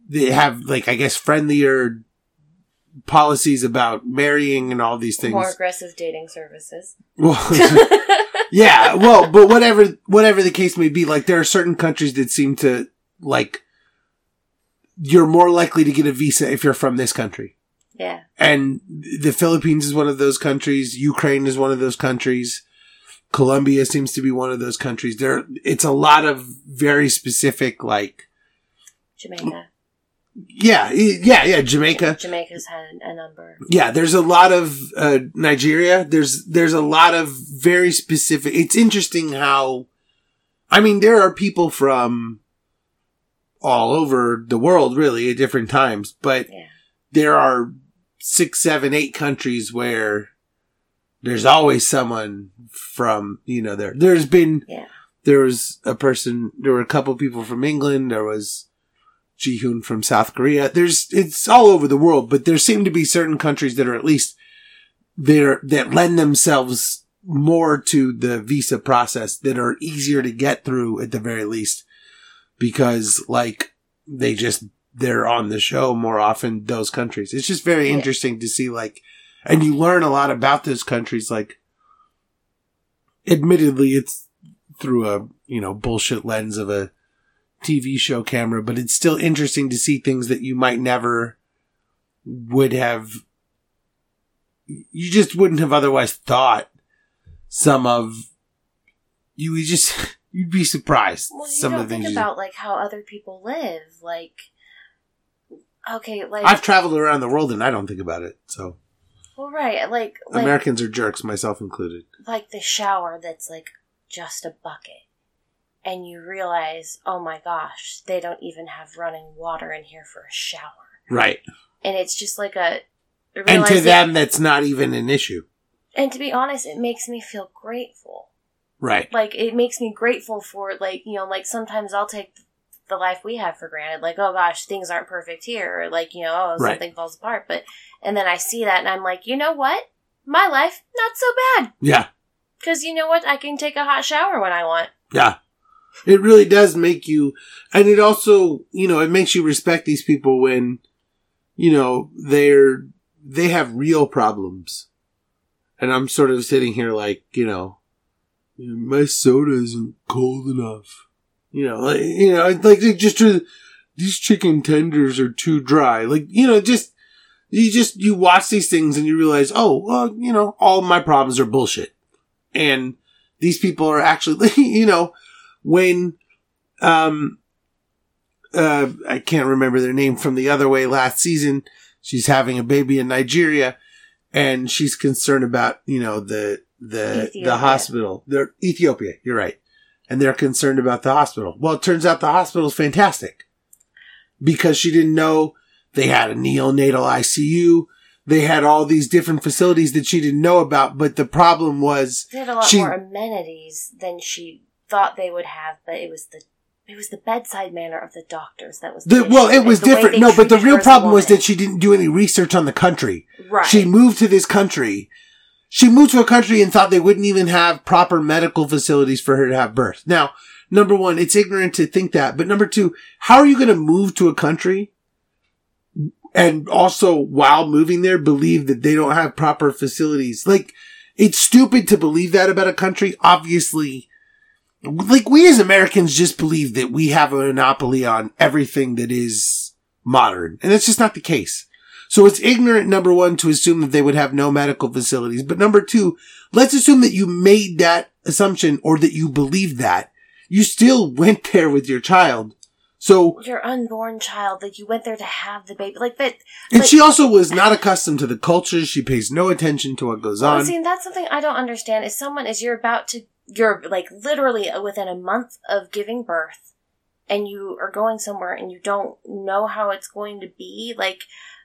they have, like, I guess, friendlier policies about marrying and all these things. more aggressive dating services. Well, yeah, well, but whatever, whatever the case may be, like there are certain countries that seem to like you're more likely to get a visa if you're from this country. yeah. And the Philippines is one of those countries. Ukraine is one of those countries. Colombia seems to be one of those countries. There, it's a lot of very specific, like, Jamaica. yeah, yeah, yeah, Jamaica. Jamaica's had a number. Yeah, there's a lot of uh, Nigeria. There's there's a lot of very specific. It's interesting how, I mean, there are people from all over the world, really, at different times, but Yeah. there are six, seven, eight countries where there's always someone from you know there. There's been Yeah. there was a person. There were a couple people from England. There was Jihoon from South Korea. There's it's all over the world, but there seem to be certain countries that are at least there that lend themselves more to the visa process that are easier to get through at the very least because like they just they're on the show more often those countries. It's just very Yeah. interesting to see like and you learn a lot about those countries like admittedly it's through a you know bullshit lens of a TV show camera, but it's still interesting to see things that you might never would have you just wouldn't have otherwise thought some of you just you'd be surprised Well, you some don't of the think things you- about like how other people live. Like, okay, like I've traveled around the world and I don't think about it. So well, right, like like Americans are jerks, myself included. like the shower that's like just a bucket, and you realize, oh my gosh, they don't even have running water in here for a shower, Right. and it's just like a And to them that's not even an issue. And to be honest, it makes me feel grateful. Right. like it makes me grateful for like you know like sometimes i'll take the life we have for granted like oh gosh things aren't perfect here or like you know oh Right. something falls apart but and then i see that and i'm like you know what my life not so bad Yeah. because you know what i can take a hot shower when i want Yeah. It really does make you, and it also, you know, it makes you respect these people when, you know, they're, they have real problems. And I'm sort of sitting here like, you know, my soda isn't cold enough. You know, like, you know, like just, these chicken tenders are too dry. Like, you know, just, you just, you watch these things and you realize, oh, well, you know, all my problems are bullshit. And these people are actually, you know, when um uh I can't remember their name from the other way last season she's having a baby in Nigeria and she's concerned about you know the the the hospital they're Ethiopia you're right and they're concerned about the hospital well it turns out the hospital's fantastic because she didn't know they had a neonatal ICU they had all these different facilities that she didn't know about but the problem was they had a lot She- more amenities than she thought they would have but it was the it was the bedside manner of the doctors that was The, issue. well, it was the different. No, but the real her as a problem was that she didn't do any research on the country. right She moved to this country. She moved to a country and thought they wouldn't even have proper medical facilities for her to have birth. Now, number one, it's ignorant to think that. But number two, how are you going to move to a country and also while moving there believe that they don't have proper facilities? Like, it's stupid to believe that about a country. Obviously, like we as Americans just believe that we have a monopoly on everything that is modern. And that's just not the case. So it's ignorant, number one, to assume that they would have no medical facilities. But number two, let's assume that you made that assumption or that you believed that. You still went there with your child. So, Your unborn child, like you went there to have the baby, like that. and like- she also was not accustomed to the culture. She pays no attention to what goes Well, on. see, that's something I don't understand. Is someone is you're about to you're like literally within a month of giving birth, and you are going somewhere and you don't know how it's going to be. Like,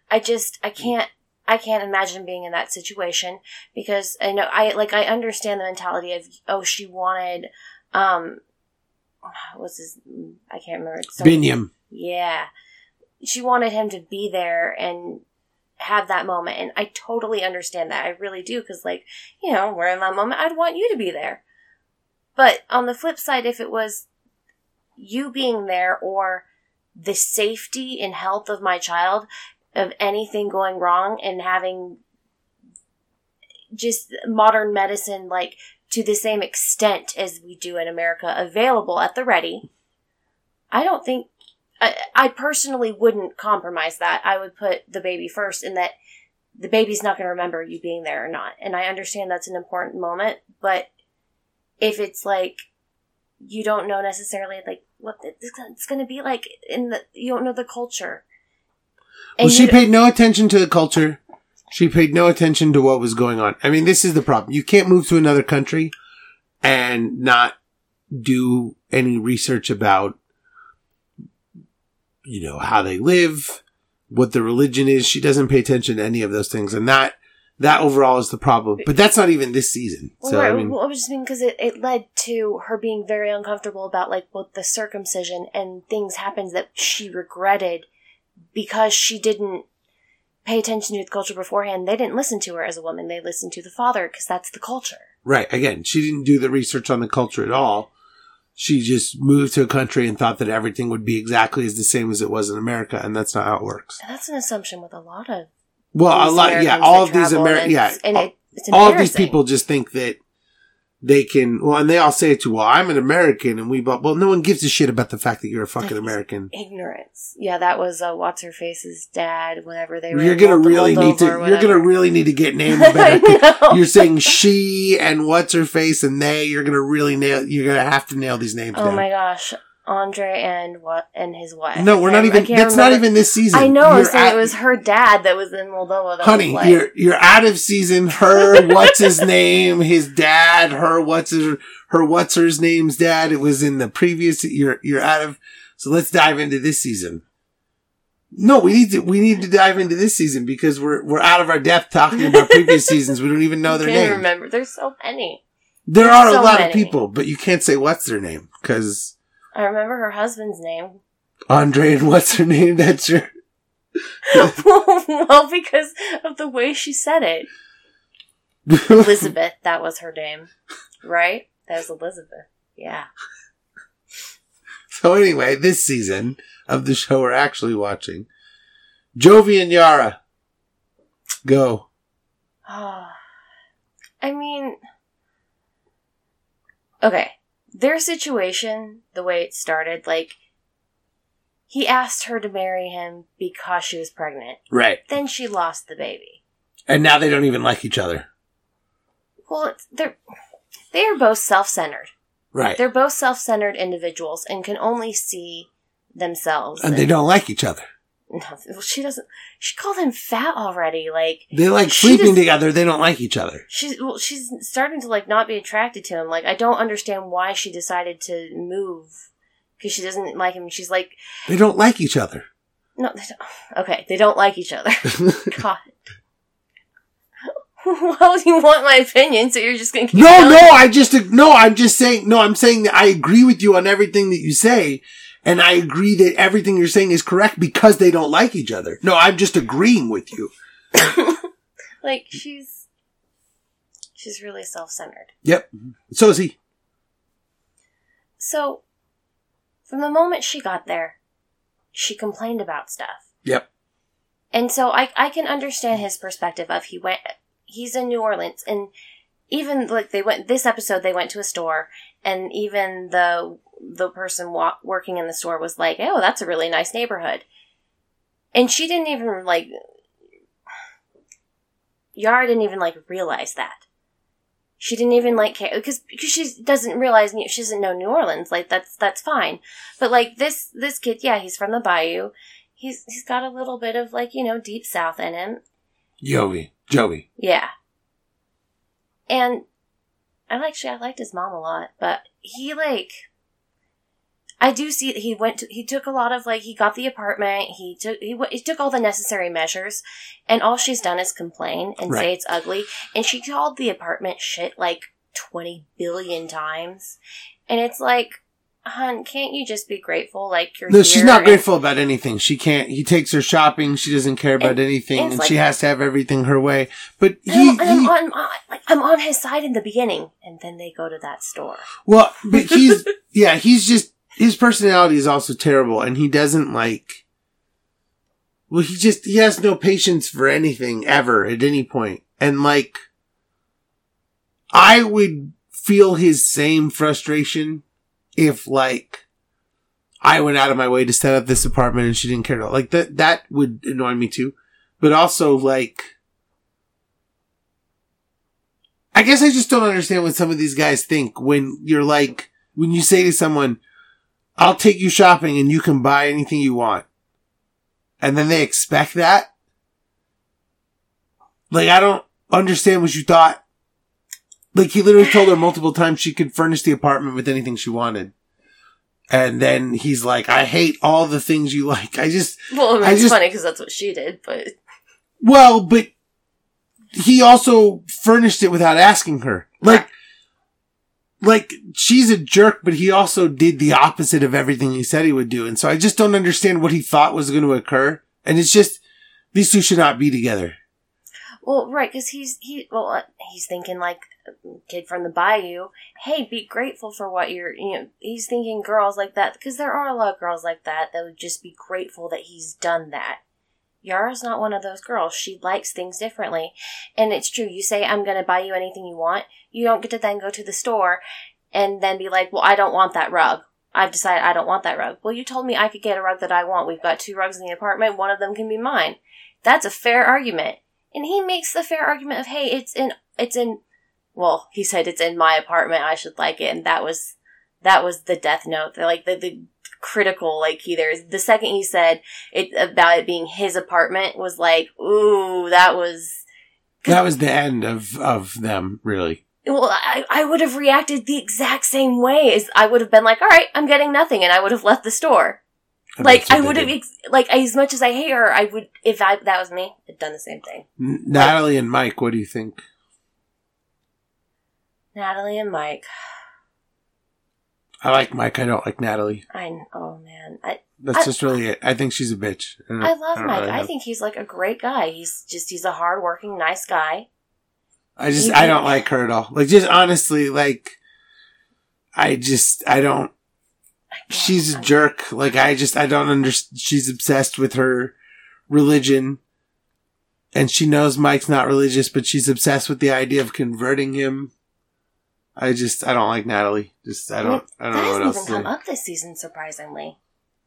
I just I can't I can't imagine being in that situation because I know I like I understand the mentality of oh she wanted um what's his I can't remember Some- Biniyam. yeah. She wanted him to be there and have that moment. And I totally understand that. I really do. Because, like, you know, we're in that moment. I'd want you to be there. But on the flip side, if it was you being there or the safety and health of my child, of anything going wrong and having just modern medicine, like, to the same extent as we do in America, available at the ready, I don't think I, I personally wouldn't compromise that. I would put the baby first in that the baby's not going to remember you being there or not. And I understand that's an important moment, but if it's like you don't know necessarily like what it's going to be like in the you don't know the culture. Well, she paid no attention to the culture. She paid no attention to what was going on. I mean, this is the problem. You can't move to another country and not do any research about, you know, how they live, what the religion is. She doesn't pay attention to any of those things. And that, that overall is the problem. But that's not even this season. Well, So, right, I mean, well, I was just mean because it, it led to her being very uncomfortable about like both the circumcision and things happened that she regretted because she didn't pay attention to the culture beforehand. They didn't listen to her as a woman; they listened to the father because that's the culture. right. Again, she didn't do the research on the culture at all. She just moved to a country and thought that everything would be exactly as the same as it was in America. And that's not how it works. And that's an assumption with a lot of Well, a lot, yeah, all of these Americans, yeah, and it, it's all of these people just think that they can. Well, and they all say it too. Well, I'm an American, and we. But well, no one gives a shit about the fact that you're a fucking American. ignorance. Yeah, that was uh, what's her face's dad. Whenever they were You're gonna really need to. You're gonna really need to get named I better. know. You're saying she and what's her face and they. You're gonna really nail. You're gonna have to nail these names. Oh down. my gosh, Andrei and what and his wife. No, we're not even. That's not even this season. I know. You're saying at- it was her dad that was in Moldova. Honey, like, you're you're out of season. Her, what's his name? His dad. Her, what's his her, what's her name's dad? It was in the previous. You're you're out of. So let's dive into this season. No, we need to we need to dive into this season because we're we're out of our depth talking about previous seasons. We don't even know their can't remember. There's so many. There are a lot many. of people, but you can't say what's their name because I remember her husband's name. Andrei and what's her name? That's your. well, because of the way she said it. Elizabeth, that was her name, right? That was Elizabeth. Yeah. So anyway, this season of the show we're actually watching, Jovi and Yara. Go. Oh, I mean, okay. Their situation, the way it started, like, he asked her to marry him because she was pregnant. Right. Then she lost the baby. And now they don't even like each other. Well, they're they are both self-centered. Right. They're both self-centered individuals and can only see themselves. and they don't like each other. Well, she doesn't. She called him fat already. Like They like sleeping together. They don't like each other. she's well, she's starting to like not be attracted to him. Like I don't understand why she decided to move because she doesn't like him. She's like, They don't like each other. no, they don't. okay, they don't like each other. God. well, you want my opinion, so you're just gonna keep no, no, I just, no, I'm just saying, no, I'm saying that I agree with you on everything that you say. And I agree that everything you're saying is correct because they don't like each other. No, I'm just agreeing with you. like she's she's really self-centered. Yep. So is he. So, from the moment she got there, she complained about stuff. Yep. And so I, I can understand his perspective of he went, he's in New Orleans and even like they went, this episode they went to a store and even the, the person wa- working in the store was like, oh, that's a really nice neighborhood. And she didn't even like Yara didn't even like realize that. She didn't even like care because because she doesn't realize she doesn't know New Orleans. Like that's that's fine. But like this this kid, yeah, he's from the Bayou. He's he's got a little bit of like you know deep South in him. Joey, Joey. Yeah. And I like I liked his mom a lot, but he like I do see that he went to, he took a lot of like he got the apartment he took he, he took all the necessary measures and all she's done is complain and Right. say it's ugly and she called the apartment shit like 20 billion times and it's like hun can't you just be grateful like you're No, she's not and- grateful about anything. She can't. He takes her shopping. She doesn't care about And- anything, and and, it's she has to have everything her way. But he, I'm, I'm he on, uh, on- I'm on his side in the beginning and then they go to that store well, but he's yeah, he's just his personality is also terrible, and he doesn't like. Well, he just he has no patience for anything ever at any point, and like, I would feel his same frustration if like I went out of my way to set up this apartment and she didn't care at all. Like that that would annoy me too. But also like I guess I just don't understand what some of these guys think when you're like when you say to someone, I'll take you shopping and you can buy anything you want. And then they expect that. Like I don't understand what you thought. Like he literally told her multiple times she could furnish the apartment with anything she wanted. And then he's like, I hate all the things you like. I just, well I mean, I it's just- funny because that's what she did but well, but he also furnished it without asking her. Like, like she's a jerk, but he also did the opposite of everything he said he would do. And so I just don't understand what he thought was going to occur. And it's just, these two should not be together. Well, right, because he's he well he's thinking like kid from the bayou. Hey, be grateful for what you're. You know, he's thinking girls like that because there are a lot of girls like that that would just be grateful that he's done that. Yara's not one of those girls. She likes things differently, and it's true. You say I'm going to buy you anything you want. You don't get to then go to the store and then be like, well, I don't want that rug. I've decided I don't want that rug. Well, you told me I could get a rug that I want. We've got two rugs in the apartment. One of them can be mine. That's a fair argument. And he makes the fair argument of, hey, it's in, it's in, well, he said it's in my apartment. I should like it. And that was, that was the death note. They're like the, the critical, like he, there's, the second he said it about it being his apartment was like, ooh, that was, That was the end of, of them, really. well, I, I would have reacted the exact same way as I would have been like, all right, I'm getting nothing. And I would have left the store. And like I would have, ex- like as much as I hate her, I would if I that was me, I'd done the same thing. Natalie and Mike, what do you think? Natalie and Mike, I like Mike. I don't like Natalie. I oh man, I That's I- just really it. I think she's a bitch. don't- I love Mike. really I think he's like a great guy. He's just he's a hardworking, nice guy. I just I do- don't like her at all. Like just honestly, like I just I don't. I She's a jerk. Like I just I don't understand. She's obsessed with her religion, and she knows Mike's not religious, but she's obsessed with the idea of converting him. I just I don't like Natalie. Just I don't I don't That know what hasn't else. even come up this season, surprisingly.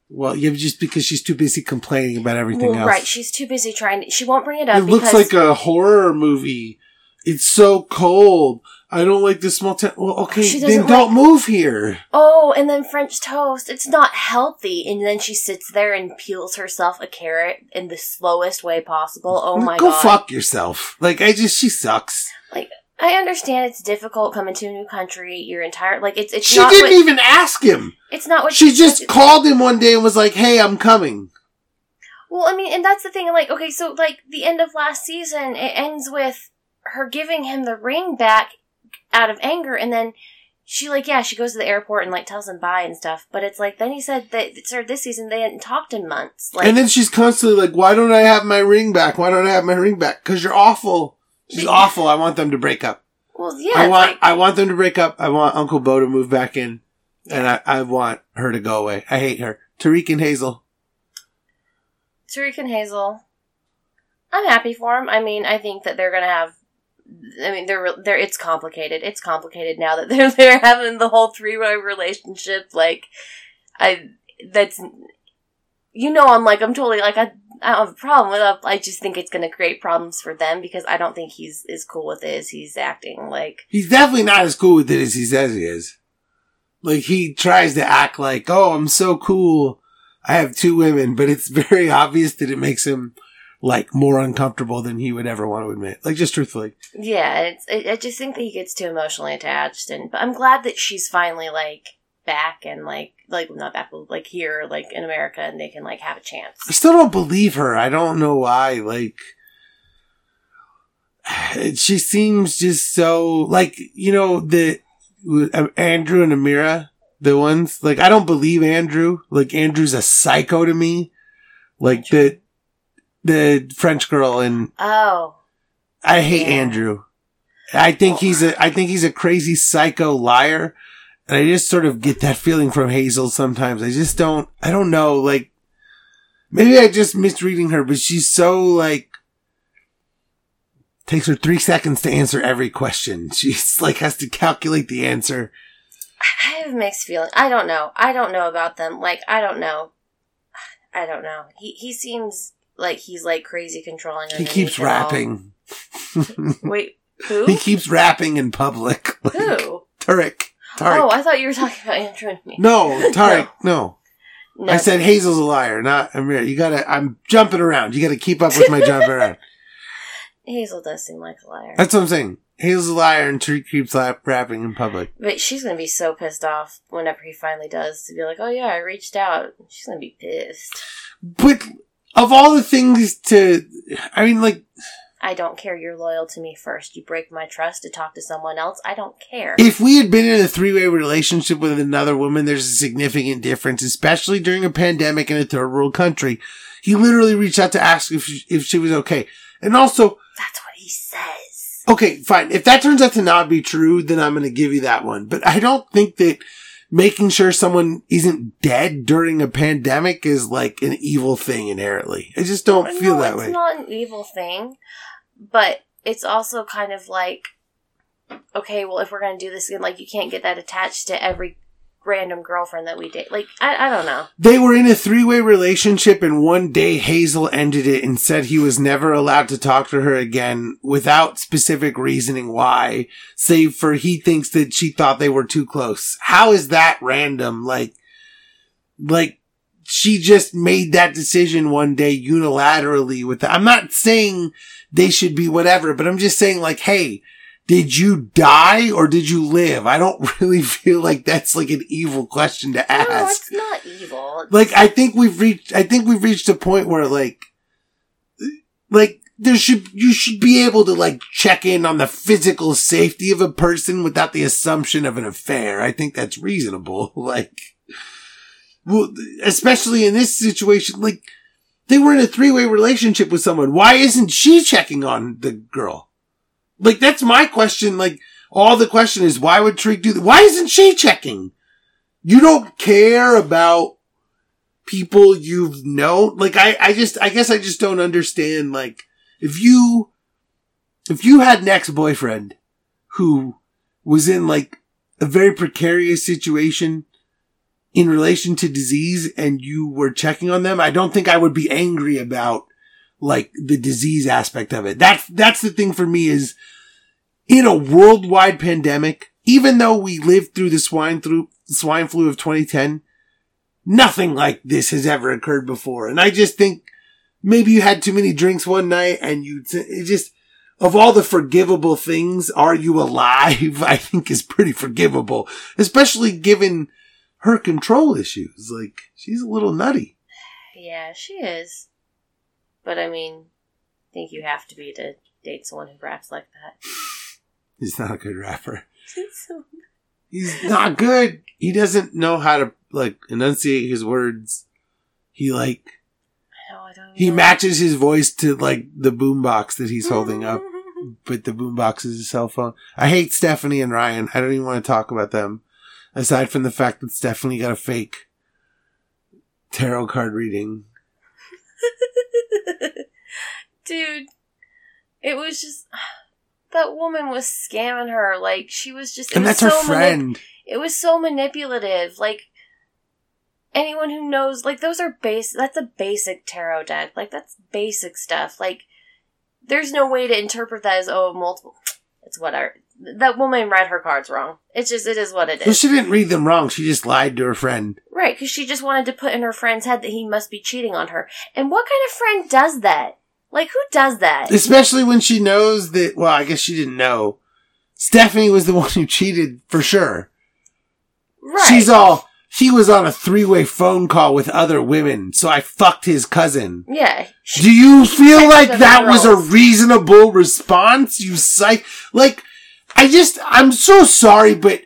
Well, yeah, just because she's too busy complaining about everything Well, else. right, she's too busy trying. To, she won't bring it up It looks like a horror movie. It's so cold. I don't like this small town. Well, okay, then don't move here. oh, and then French toast. It's not healthy. And then she sits there and peels herself a carrot in the slowest way possible. Oh my Go god! Go fuck yourself. Like I just, she sucks. I understand it's difficult coming to a new country. Your entire like it's it's She not didn't what, even ask him. it's not what She just called him one day and was like, "Hey, I'm coming." Well, I mean, and that's the thing. Like, okay, so like the end of last season, it ends with her giving him the ring back out of anger, and then she like yeah, she goes to the airport and like tells him bye and stuff. But it's like then he said that it started this season they hadn't talked in months. Like, and then she's constantly like, "Why don't I have my ring back? Why don't I have my ring back? Because you're awful. She's awful. I want them to break up. well, yeah, I want, like, I want them to break up. I want Uncle Bo to move back in, and I, I want her to go away. I hate her. Tarik and Hazel. Tarik and Hazel. I'm happy for them. I mean, I think that they're gonna have. I mean, they're they're. It's complicated. It's complicated now that they're they're having the whole three way relationship. Like, I that's. You know, I'm like I'm totally like I I don't have a problem with it. I just think it's going to create problems for them because I don't think he's as cool with it as he's acting. Like He's definitely not as cool with it as he says he is. Like he tries to act like, oh, I'm so cool. I have two women, but it's very obvious that it makes him like more uncomfortable than he would ever want to admit. Like just truthfully. Yeah, it's, I I just think that he gets too emotionally attached, and but I'm glad that she's finally like back and like like not back, like here, like in America, and they can like have a chance. I still don't believe her. I don't know why. Like, she seems just so like you know the uh, Andrew and Amira, the ones like I don't believe Andrew. Like Andrew's a psycho to me. Like the the French girl and Oh, I hate Yeah. Andrew. I think he's a I think he's a crazy psycho liar. And I just sort of get that feeling from Hazel sometimes. I just don't I don't know, like maybe I just misreading her, but she's so like takes her three seconds to answer every question. She's like has to calculate the answer. I have mixed feelings. I don't know. I don't know about them. Like I don't know. I don't know. He he seems like he's like crazy controlling. He keeps rapping. Wait, who? he keeps rapping in public. Like, who? Tarik. Tarik. Oh, I thought you were talking about Andrew and me. no, Tarik, no. No. I said Hazel's a liar, not Amir. You gotta, I'm jumping around. You gotta keep up with my jumping around. Hazel does seem like a liar. That's what I'm saying. Hazel's a liar and Tarik keeps rapping in public. But she's gonna be so pissed off whenever he finally does to be like, "Oh yeah, I reached out." She's gonna be pissed. But of all the things to, I mean, like, I don't care. You're loyal to me first. You break my trust to talk to someone else. I don't care. if we had been in a three way relationship with another woman, there's a significant difference, especially during a pandemic in a third world country. He literally reached out to ask if she, if she was okay. And also, That's what he says. Okay, fine. If that turns out to not be true, then I'm going to give you that one. But I don't think that making sure someone isn't dead during a pandemic is like an evil thing inherently. I just don't feel no, that it's way. It's not an evil thing, but it's also kind of like, okay, well, if we're gonna do this again, like you can't get that attached to every random girlfriend that we date. Like I, I don't know. They were in a three way relationship and one day Hazel ended it and said he was never allowed to talk to her again without specific reasoning why, save for he thinks that she thought they were too close. How is that random? Like, like, she just made that decision one day unilaterally with the, I'm not saying they should be whatever, but I'm just saying like, hey, did you die or did you live? I don't really feel like that's like an evil question to ask No, it's not evil. It's- like I think we've reached I think we've reached a point where like like there should you should be able to like check in on the physical safety of a person without the assumption of an affair. I think that's reasonable. Like well especially in this situation like they were in a three-way relationship with someone. Why isn't she checking on the girl? Like that's my question like all the question is why would Tarik do that? Why isn't she checking? You don't care about people you've known. Like I, I just, I guess I just don't understand. Like if you, if you had an ex-boyfriend who was in like a very precarious situation in relation to disease and you were checking on them, I don't think I would be angry about like the disease aspect of it. That's, that's the thing for me is in a worldwide pandemic, even though we lived through the swine flu, swine flu of 2010, nothing like this has ever occurred before. And I just think maybe you had too many drinks one night and you, just, of all the forgivable things, are you alive? I think is pretty forgivable, especially given her control issues. Like, she's a little nutty. yeah, she is. But I mean, I think you have to be to date someone who raps like that. He's not a good rapper. So- He's not good. He doesn't know how to, like, enunciate his words. He, like, I know, I don't he know. matches his voice to, like, the boombox that he's holding up. but the boombox is his cell phone. I hate Stephanie and Ryan. I don't even want to talk about them. Aside from the fact that Stephanie got a fake tarot card reading. Dude, it was just that woman was scamming her. Like she was just, And that's her so manip- friend. it was so manipulative. Like anyone who knows, like, those are base. That's a basic tarot deck. Like, that's basic stuff. Like, there's no way to interpret that as oh multiple. It's whatever. That woman read her cards wrong. It's just it is what it is. Well, she didn't read them wrong. She just lied to her friend. Right, because she just wanted to put in her friend's head that he must be cheating on her. And what kind of friend does that? Like, who does that? Especially when she knows that, well, I guess she didn't know. Stephanie was the one who cheated for sure. right. She's all, he was on a three way phone call with other women, so I fucked his cousin. yeah. Do you feel like that was a reasonable response? You psych, like, I just, I'm so sorry, but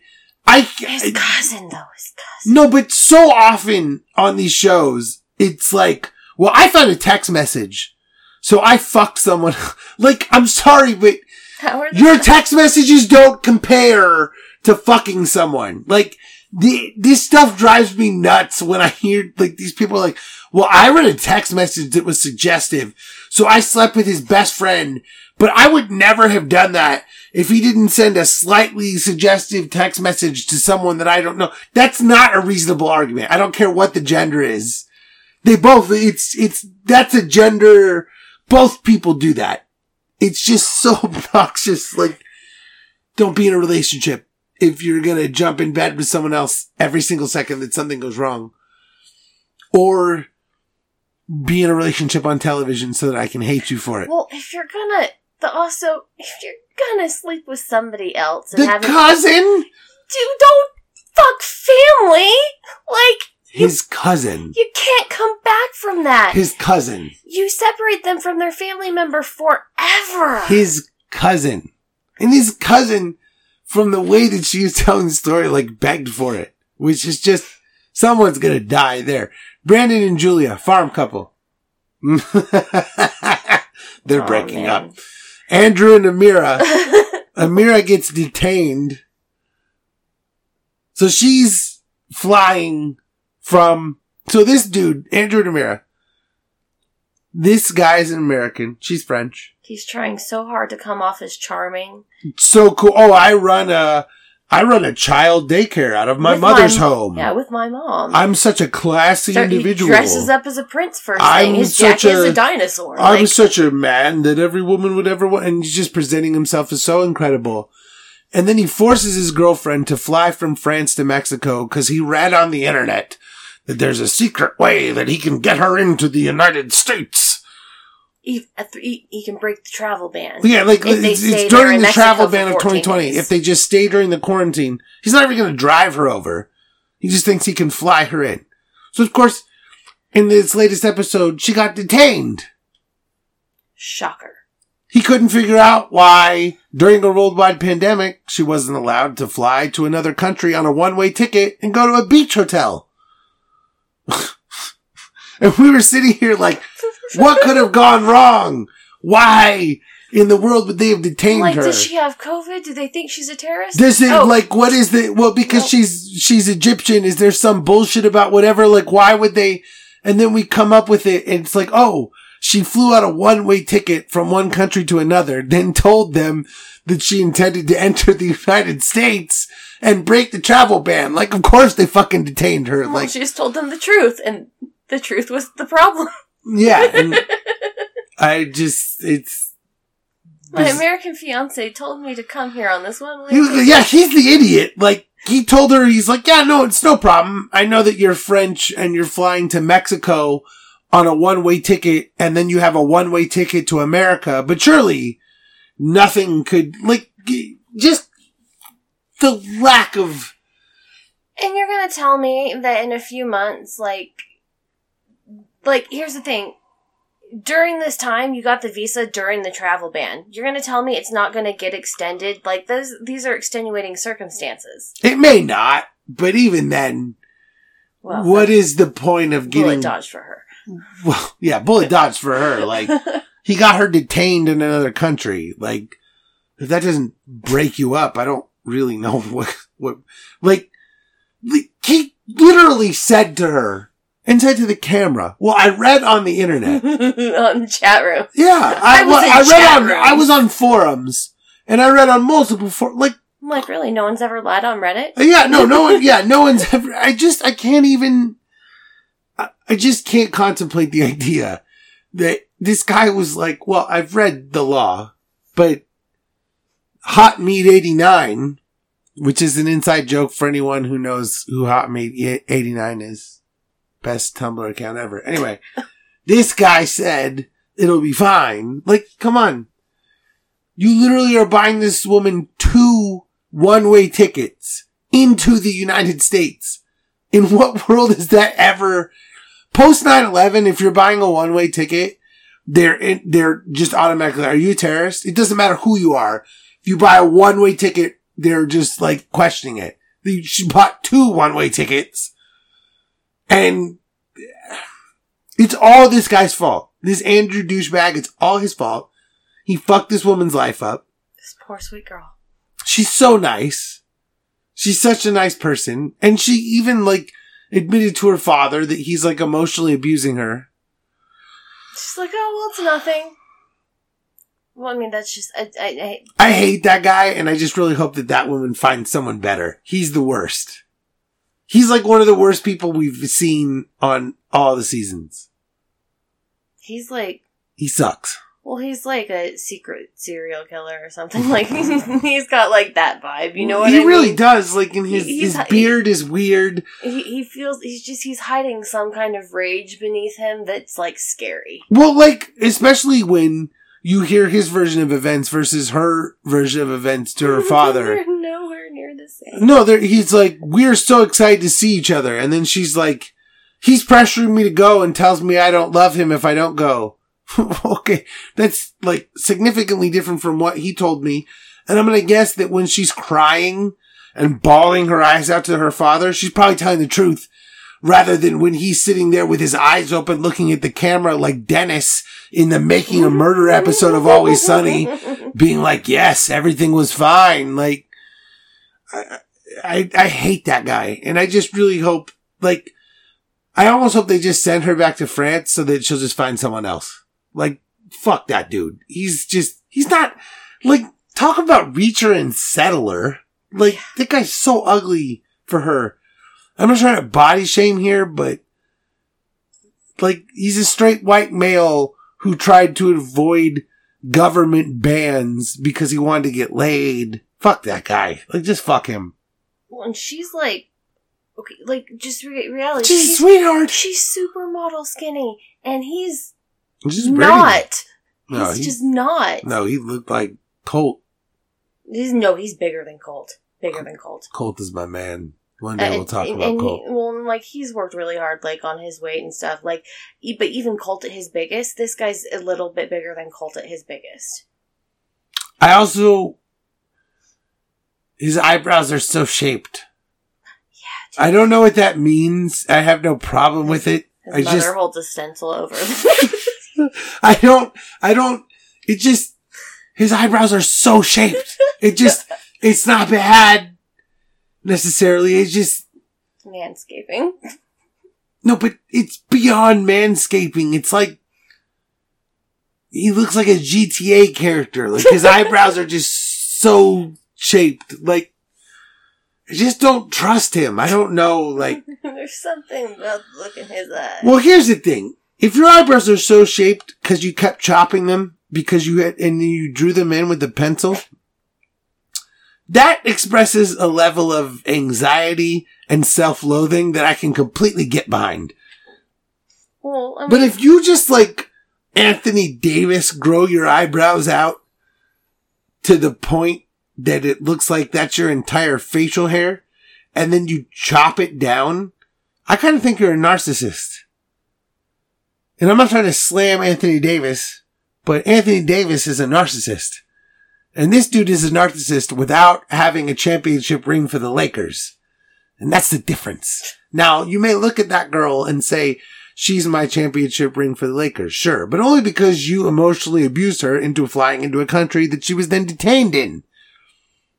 I, His cousin, though. His cousin. no, but so often on these shows, it's like, well, I found a text message, so I fucked someone. like, I'm sorry, but How are the your text messages don't compare to fucking someone. Like, the, this stuff drives me nuts when I hear, like, these people are like, well, I read a text message that was suggestive, so I slept with his best friend, but I would never have done that if he didn't send a slightly suggestive text message to someone that I don't know. That's not a reasonable argument. I don't care what the gender is. They both, it's, it's, that's a gender, both people do that. It's just so obnoxious. Like, don't be in a relationship if you're gonna jump in bed with someone else every single second that something goes wrong. Or be in a relationship on television so that I can hate you for it. Well, if you're gonna, the also, if you're gonna sleep with somebody else and the cousin? dude, don't fuck family. Like His cousin. you can't come back from that. His cousin. you separate them from their family member forever. His cousin. And his cousin, from the way that she was telling the story, like begged for it. Which is just, someone's gonna die there. Brandon and Julia, farm couple. They're Oh, breaking man. up. Andrew and Amira. Amira gets detained. So she's flying from, so this dude, Andrew and Amira, this guy's an American. She's French. He's trying so hard to come off as charming. So cool. Oh, I run a, I run a child daycare out of my With mother's my- home. Yeah, with my mom. I'm such a classy So he individual. dresses up as a prince first I'm thing. His such jacket is a- a dinosaur. I'm like, such a man that every woman would ever want, and he's just presenting himself as so incredible. And then he forces his girlfriend to fly from France to Mexico because he read on the internet that there's a secret way that he can get her into the United States. He, he, he can break the travel ban. Yeah, like it's, it's during the travel ban of 2020. days. If they just stay during the quarantine, he's not even going to drive her over. He just thinks he can fly her in. So of course, in this latest episode, she got detained. Shocker. He couldn't figure out why, during a worldwide pandemic, she wasn't allowed to fly to another country on a one-way ticket and go to a beach hotel. and we were sitting here like, what could have gone wrong? Why in the world would they have detained like, her? does she have COVID? Do they think she's a terrorist? Does it Oh, like what is the well because Well- she's she's Egyptian? Is there some bullshit about whatever? Like why would they? And then we come up with it, and it's like, oh, she flew out a one way ticket from one country to another, then told them that she intended to enter the United States and break the travel ban. Like, of course they fucking detained her. well, Like, she just told them the truth, and the truth was the problem. yeah, I just it's. My American fiance told me to come here on this one. He was, yeah, he's the idiot. Like, he told her, he's like, yeah, no, it's no problem. I know that you're French and you're flying to Mexico on a one-way ticket and then you have a one-way ticket to America, but surely nothing could, like, just the lack of, And you're gonna tell me that in a few months, like, like here's the thing. During this time, you got the visa during the travel ban. You're gonna tell me it's not gonna get extended? Like those, these are extenuating circumstances. it may not, but even then, Well, what is the point of getting bullet getting, dodge for her. well, yeah, bullet dodge for her. Like, he got her detained in another country. Like, if that doesn't break you up, I don't really know what, what, like, li- he literally said to her and said to the camera, well, I read on the internet. on chat room. Yeah, I, I was I read on, rooms. I was on forums and I read on multiple for, like, I'm like, really? No one's ever lied on Reddit? Uh, yeah, no, no one, yeah, no one's ever, I just, I can't even, I just can't contemplate the idea that this guy was like, well, I've read the law, but Hot Meat 89, which is an inside joke for anyone who knows who Hot Meat 89 is. Best Tumblr account ever. Anyway, this guy said it'll be fine. Like, come on. You literally are buying this woman two one-way tickets into the United States. In what world is that ever? Post 9-11, if you're buying a one-way ticket, they're in, they're just automatically, are you a terrorist? It doesn't matter who you are. If you buy a one-way ticket, they're just like questioning it. She bought two one-way tickets and it's all this guy's fault. This Andrew douchebag, it's all his fault. He fucked this woman's life up. This poor sweet girl. She's so nice. She's such a nice person. And she even like admitted to her father that he's like emotionally abusing her. She's like, oh, well, it's nothing. Well, I mean, that's just, I, I, I, I hate that guy and I just really hope that that woman finds someone better. He's the worst. He's like one of the worst people we've seen on all the seasons. he's like, He sucks. well, he's like a secret serial killer or something. Like, he's got like that vibe. You know what he I really mean? does. Like, in his He- he's- his beard is weird. He, he feels, he's just, he's hiding some kind of rage beneath him that's like scary. Well, like especially when you hear his version of events versus her version of events to her father. Nowhere the. No, there he's like, we're so excited to see each other, and then she's like, he's pressuring me to go and tells me I don't love him if I don't go. okay, that's like significantly different from what he told me, and I'm gonna guess that when she's crying and bawling her eyes out to her father, she's probably telling the truth. Rather than when he's sitting there with his eyes open looking at the camera like Dennis in the making a murder episode of Always Sunny being like, yes, everything was fine. Like, I, I, I hate that guy. And I just really hope, like, I almost hope they just send her back to France so that she'll just find someone else. Like, fuck that dude. He's just, he's not, like, talk about Reacher and Settler. Like, that guy's so ugly for her. I'm not trying to body shame here, but, like, he's a straight white male who tried to avoid government bans because he wanted to get laid. Fuck that guy. Like, just fuck him. Well, and she's like, okay, like just re- reality. She's she's, sweetheart. she's supermodel skinny, and he's pretty. not. No, he's he- just not. No, he looked like Colt. He's no, he's bigger than Colt. Bigger than Colt. Colt is my man. One uh, day we'll talk and- about and Colt. He, well, and, like he's worked really hard, like on his weight and stuff. Like, e- but even Colt at his biggest, this guy's a little bit bigger than Colt at his biggest. I also, his eyebrows are so shaped. Yeah, I don't know what that means. I have no problem with it. His I mother just, holds a stencil over. I don't, I don't, it just, his eyebrows are so shaped. It just, it's not bad necessarily. It's just, Manscaping. no, but it's beyond manscaping. It's like, he looks like a GTA character. Like his eyebrows are just so shaped. Like, I just don't trust him. I don't know, like, There's something about the look in his eye. Well, here's the thing. If your eyebrows are so shaped because you kept chopping them because you had, and you drew them in with the pencil, that expresses a level of anxiety and self-loathing that I can completely get behind. well, I mean, But if you just like Anthony Davis grow your eyebrows out to the point that it looks like that's your entire facial hair and then you chop it down, I kind of think you're a narcissist. And I'm not trying to slam Anthony Davis, but Anthony Davis is a narcissist. And this dude is a narcissist without having a championship ring for the Lakers. And that's the difference. Now, you may look at that girl and say, she's my championship ring for the Lakers. Sure. But only because you emotionally abused her into flying into a country that she was then detained in.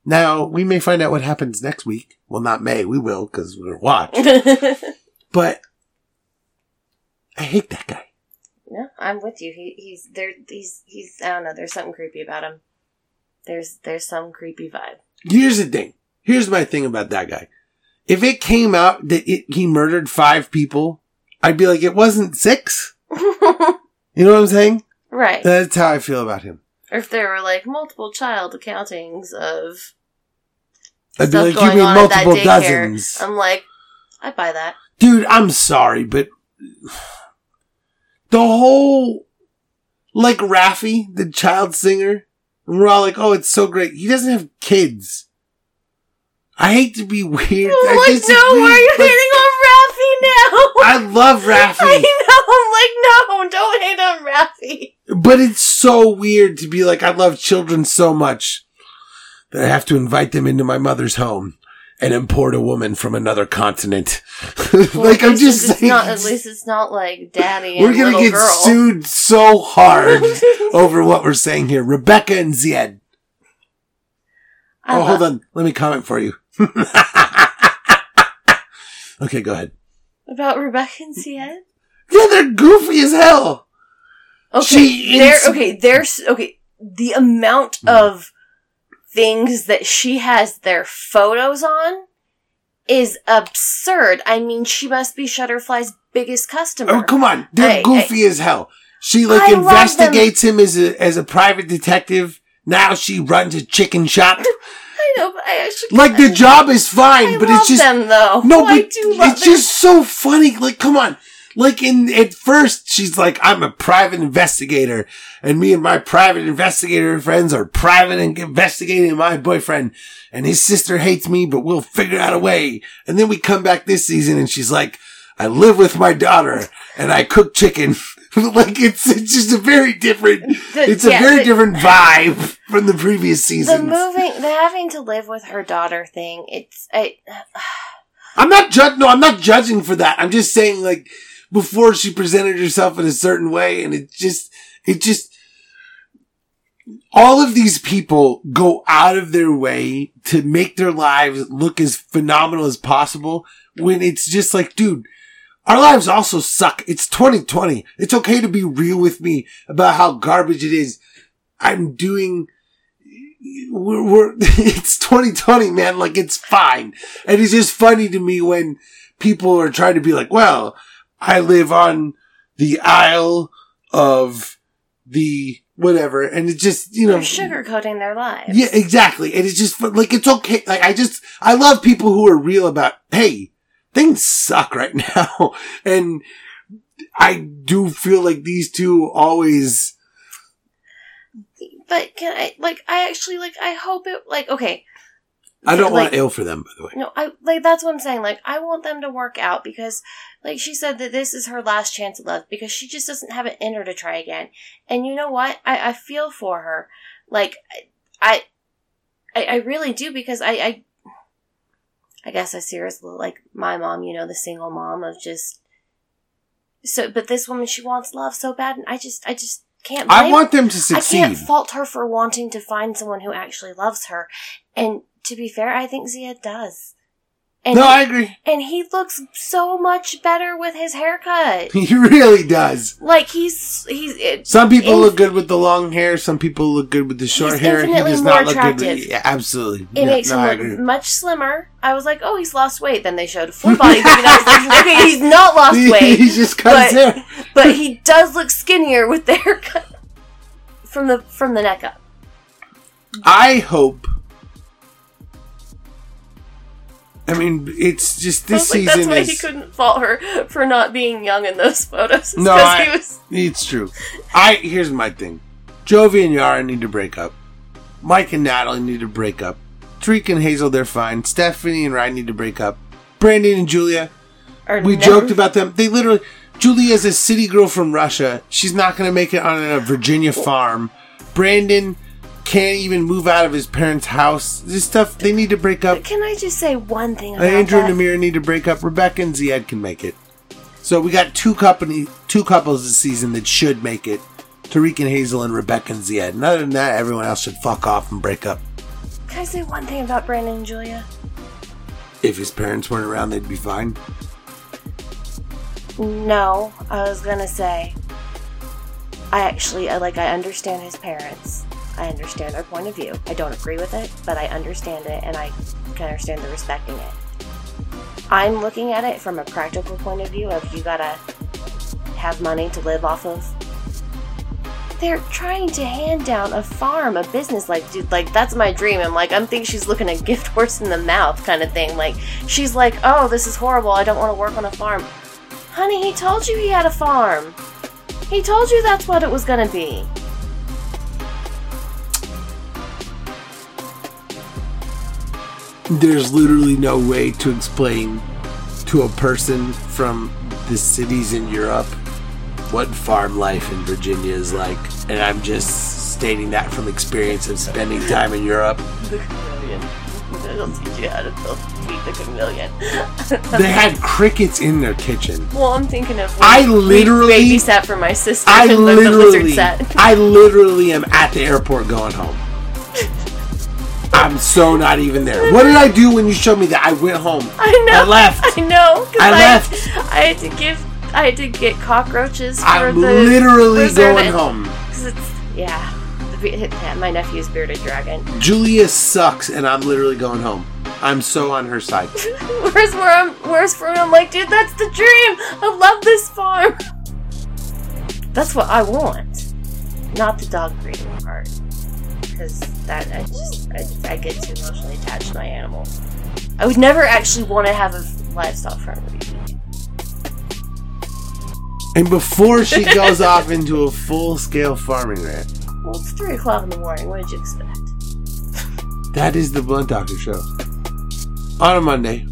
Now, we may find out what happens next week. Well, not may. We will, because we're watch. But I hate that guy. no, I'm with you. He, he's there. He's he's. I don't know. There's something creepy about him. There's there's some creepy vibe. Here's the thing. Here's my thing about that guy. If it came out that it, he murdered five people, I'd be like, it wasn't six. You know what I'm saying? right. That's how I feel about him. or if there were like multiple child accountings of I'd be like, you mean on at that multiple dozens. I'm like, I buy that. Dude, I'm sorry, but the whole, like Raffi, the child singer, and we're all like, oh, it's so great. He doesn't have kids. I hate to be weird. I I'm like, no, why are you hating on Raffi now? I love Raffi. I know. I'm like, no, don't hate on Raffi. But it's so weird to be like, I love children so much that I have to invite them into my mother's home and import a woman from another continent. like, I'm just saying. Not, at least it's not like daddy. we're gonna get girl. sued so hard over what we're saying here. Rebecca and Zied. I oh, love- hold on. Let me comment for you. okay, go ahead. About Rebecca and Sienna. Yeah, they're goofy as hell. Okay, She there. ins- Okay, there's okay. The amount hmm. of things that she has their photos on is absurd. I mean, she must be Shutterfly's biggest customer. Oh, come on. They're I- goofy as hell. She like I investigates him as a as a private detective. Now she runs a chicken shop. I know, but I actually Like the job is fine, I but it's just them though. no, oh, I but it's just so funny. Like, come on. Like in at first, she's like, "I'm a private investigator, and me and my private investigator friends are private and investigating my boyfriend, and his sister hates me, but we'll figure out a way." And then we come back this season, and she's like, "I live with my daughter, and I cook chicken." like it's it's just a very different. The- it's a yeah, very the- different vibe from the previous season the moving, the having to live with her daughter thing. It's I. I'm not judging. No, I'm not judging for that. I'm just saying, like, before she presented herself in a certain way, and it just, it just, all of these people go out of their way to make their lives look as phenomenal as possible when it's just like, dude, our lives also suck. It's 2020. It's okay to be real with me about how garbage it is. I'm doing, we're, we're it's 2020, man. Like it's fine. And it's just funny to me when people are trying to be like, well, I live on the Isle of the whatever. And it just, you know, They're sugarcoating their lives. yeah, exactly. And it's just like, it's okay. Like, I just, I love people who are real about, hey, things suck right now. And I do feel like these two always, But can I like? I actually like. I hope it like. Okay, I don't Like- want ill for them, by the way. No, I like that's what I'm saying. Like, I want them to work out because, like she said, that this is her last chance at love because she just doesn't have it in her to try again. And you know what? I, I feel for her. Like, I, I, I really do because I, I, I guess I see her as like my mom. You know, the single mom of just. So, but this woman, she wants love so bad, and I just, I just can't. I want them to succeed. I can't fault her for wanting to find someone who actually loves her. And to be fair, I think Zied does. And no, he, I agree. and he looks so much better with his haircut. He really does. Like he's he's it, Some people Inf- look good with the long hair. Some people look good with the short He's hair. He does more not look good. attractive. With, yeah, absolutely. it Yeah, makes no, him look much slimmer. I was like, oh, he's lost weight. Then they showed full body. and I was like, okay, he's not lost weight. he weight, just cut his but- hair. but he does look skinnier with the haircut from the from the neck up. I hope. I mean, it's just this like, that's why is. he couldn't fault her for not being young in those photos. No, I- he was It's true. I here's my thing. Jovi and Yara need to break up. Mike and Natalie need to break up. Tarik and Hazel, they're fine. Stephanie and Ryan need to break up. Brandon and Julia, or we no- joked about them. They literally Julia is a city girl from Russia. She's not going to make it on a Virginia farm. Brandon can't even move out of his parents' house. This stuff they need to break up. Can I just say one thing uh, about Andrew that? and Amir need to break up. Rebecca and Zied can make it. So we got two company, two couples this season that should make it. Tarik and Hazel and Rebecca and Zied. And other than that, everyone else should fuck off and break up. Can I say one thing about Brandon and Julia? If his parents weren't around, they'd be fine. No, I was gonna say. I actually, I like, I understand his parents. I understand their point of view. I don't agree with it, but I understand it, and I can understand the respecting it. I'm looking at it from a practical point of view of you gotta have money to live off of. They're trying to hand down a farm, a business. Like, dude, like that's my dream. I'm like, I'm thinking she's looking a gift horse in the mouth, kind of thing. Like, she's like, oh, this is horrible. I don't want to work on a farm. Honey, he told you he had a farm. He told you that's what it was gonna be. There's literally no way to explain to a person from the cities in Europe what farm life in Virginia is like. And I'm just stating that from experience of spending time in Europe. The chameleon. They'll teach you how to build, feed the chameleon. They had crickets in their kitchen. well, I'm thinking of. I literally- babysat for my sister I in the, the literally, set. I literally am at the airport going home. I'm so not even there. What did I do when you showed me that? I went home. I know. I left. I know. 'cause I left. I had to give. I had to get cockroaches for I'm the literally lizard going and- home. 'cause it's yeah. The yeah, My nephew's bearded dragon. Julia sucks, and I'm literally going home. I'm so on her side. Where's where I'm? Where's for me? I'm like, dude, that's the dream. I love this farm. That's what I want, not the dog breeding part. Because that I just I, I get too emotionally attached to my animal. I would never actually want to have a livestock farm. And before she goes off into a full scale farming rant, Well, it's three o'clock in the morning. What did you expect? that is the Blunt Doctor Show. On a Monday,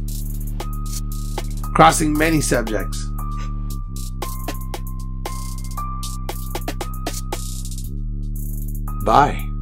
crossing many subjects. Bye.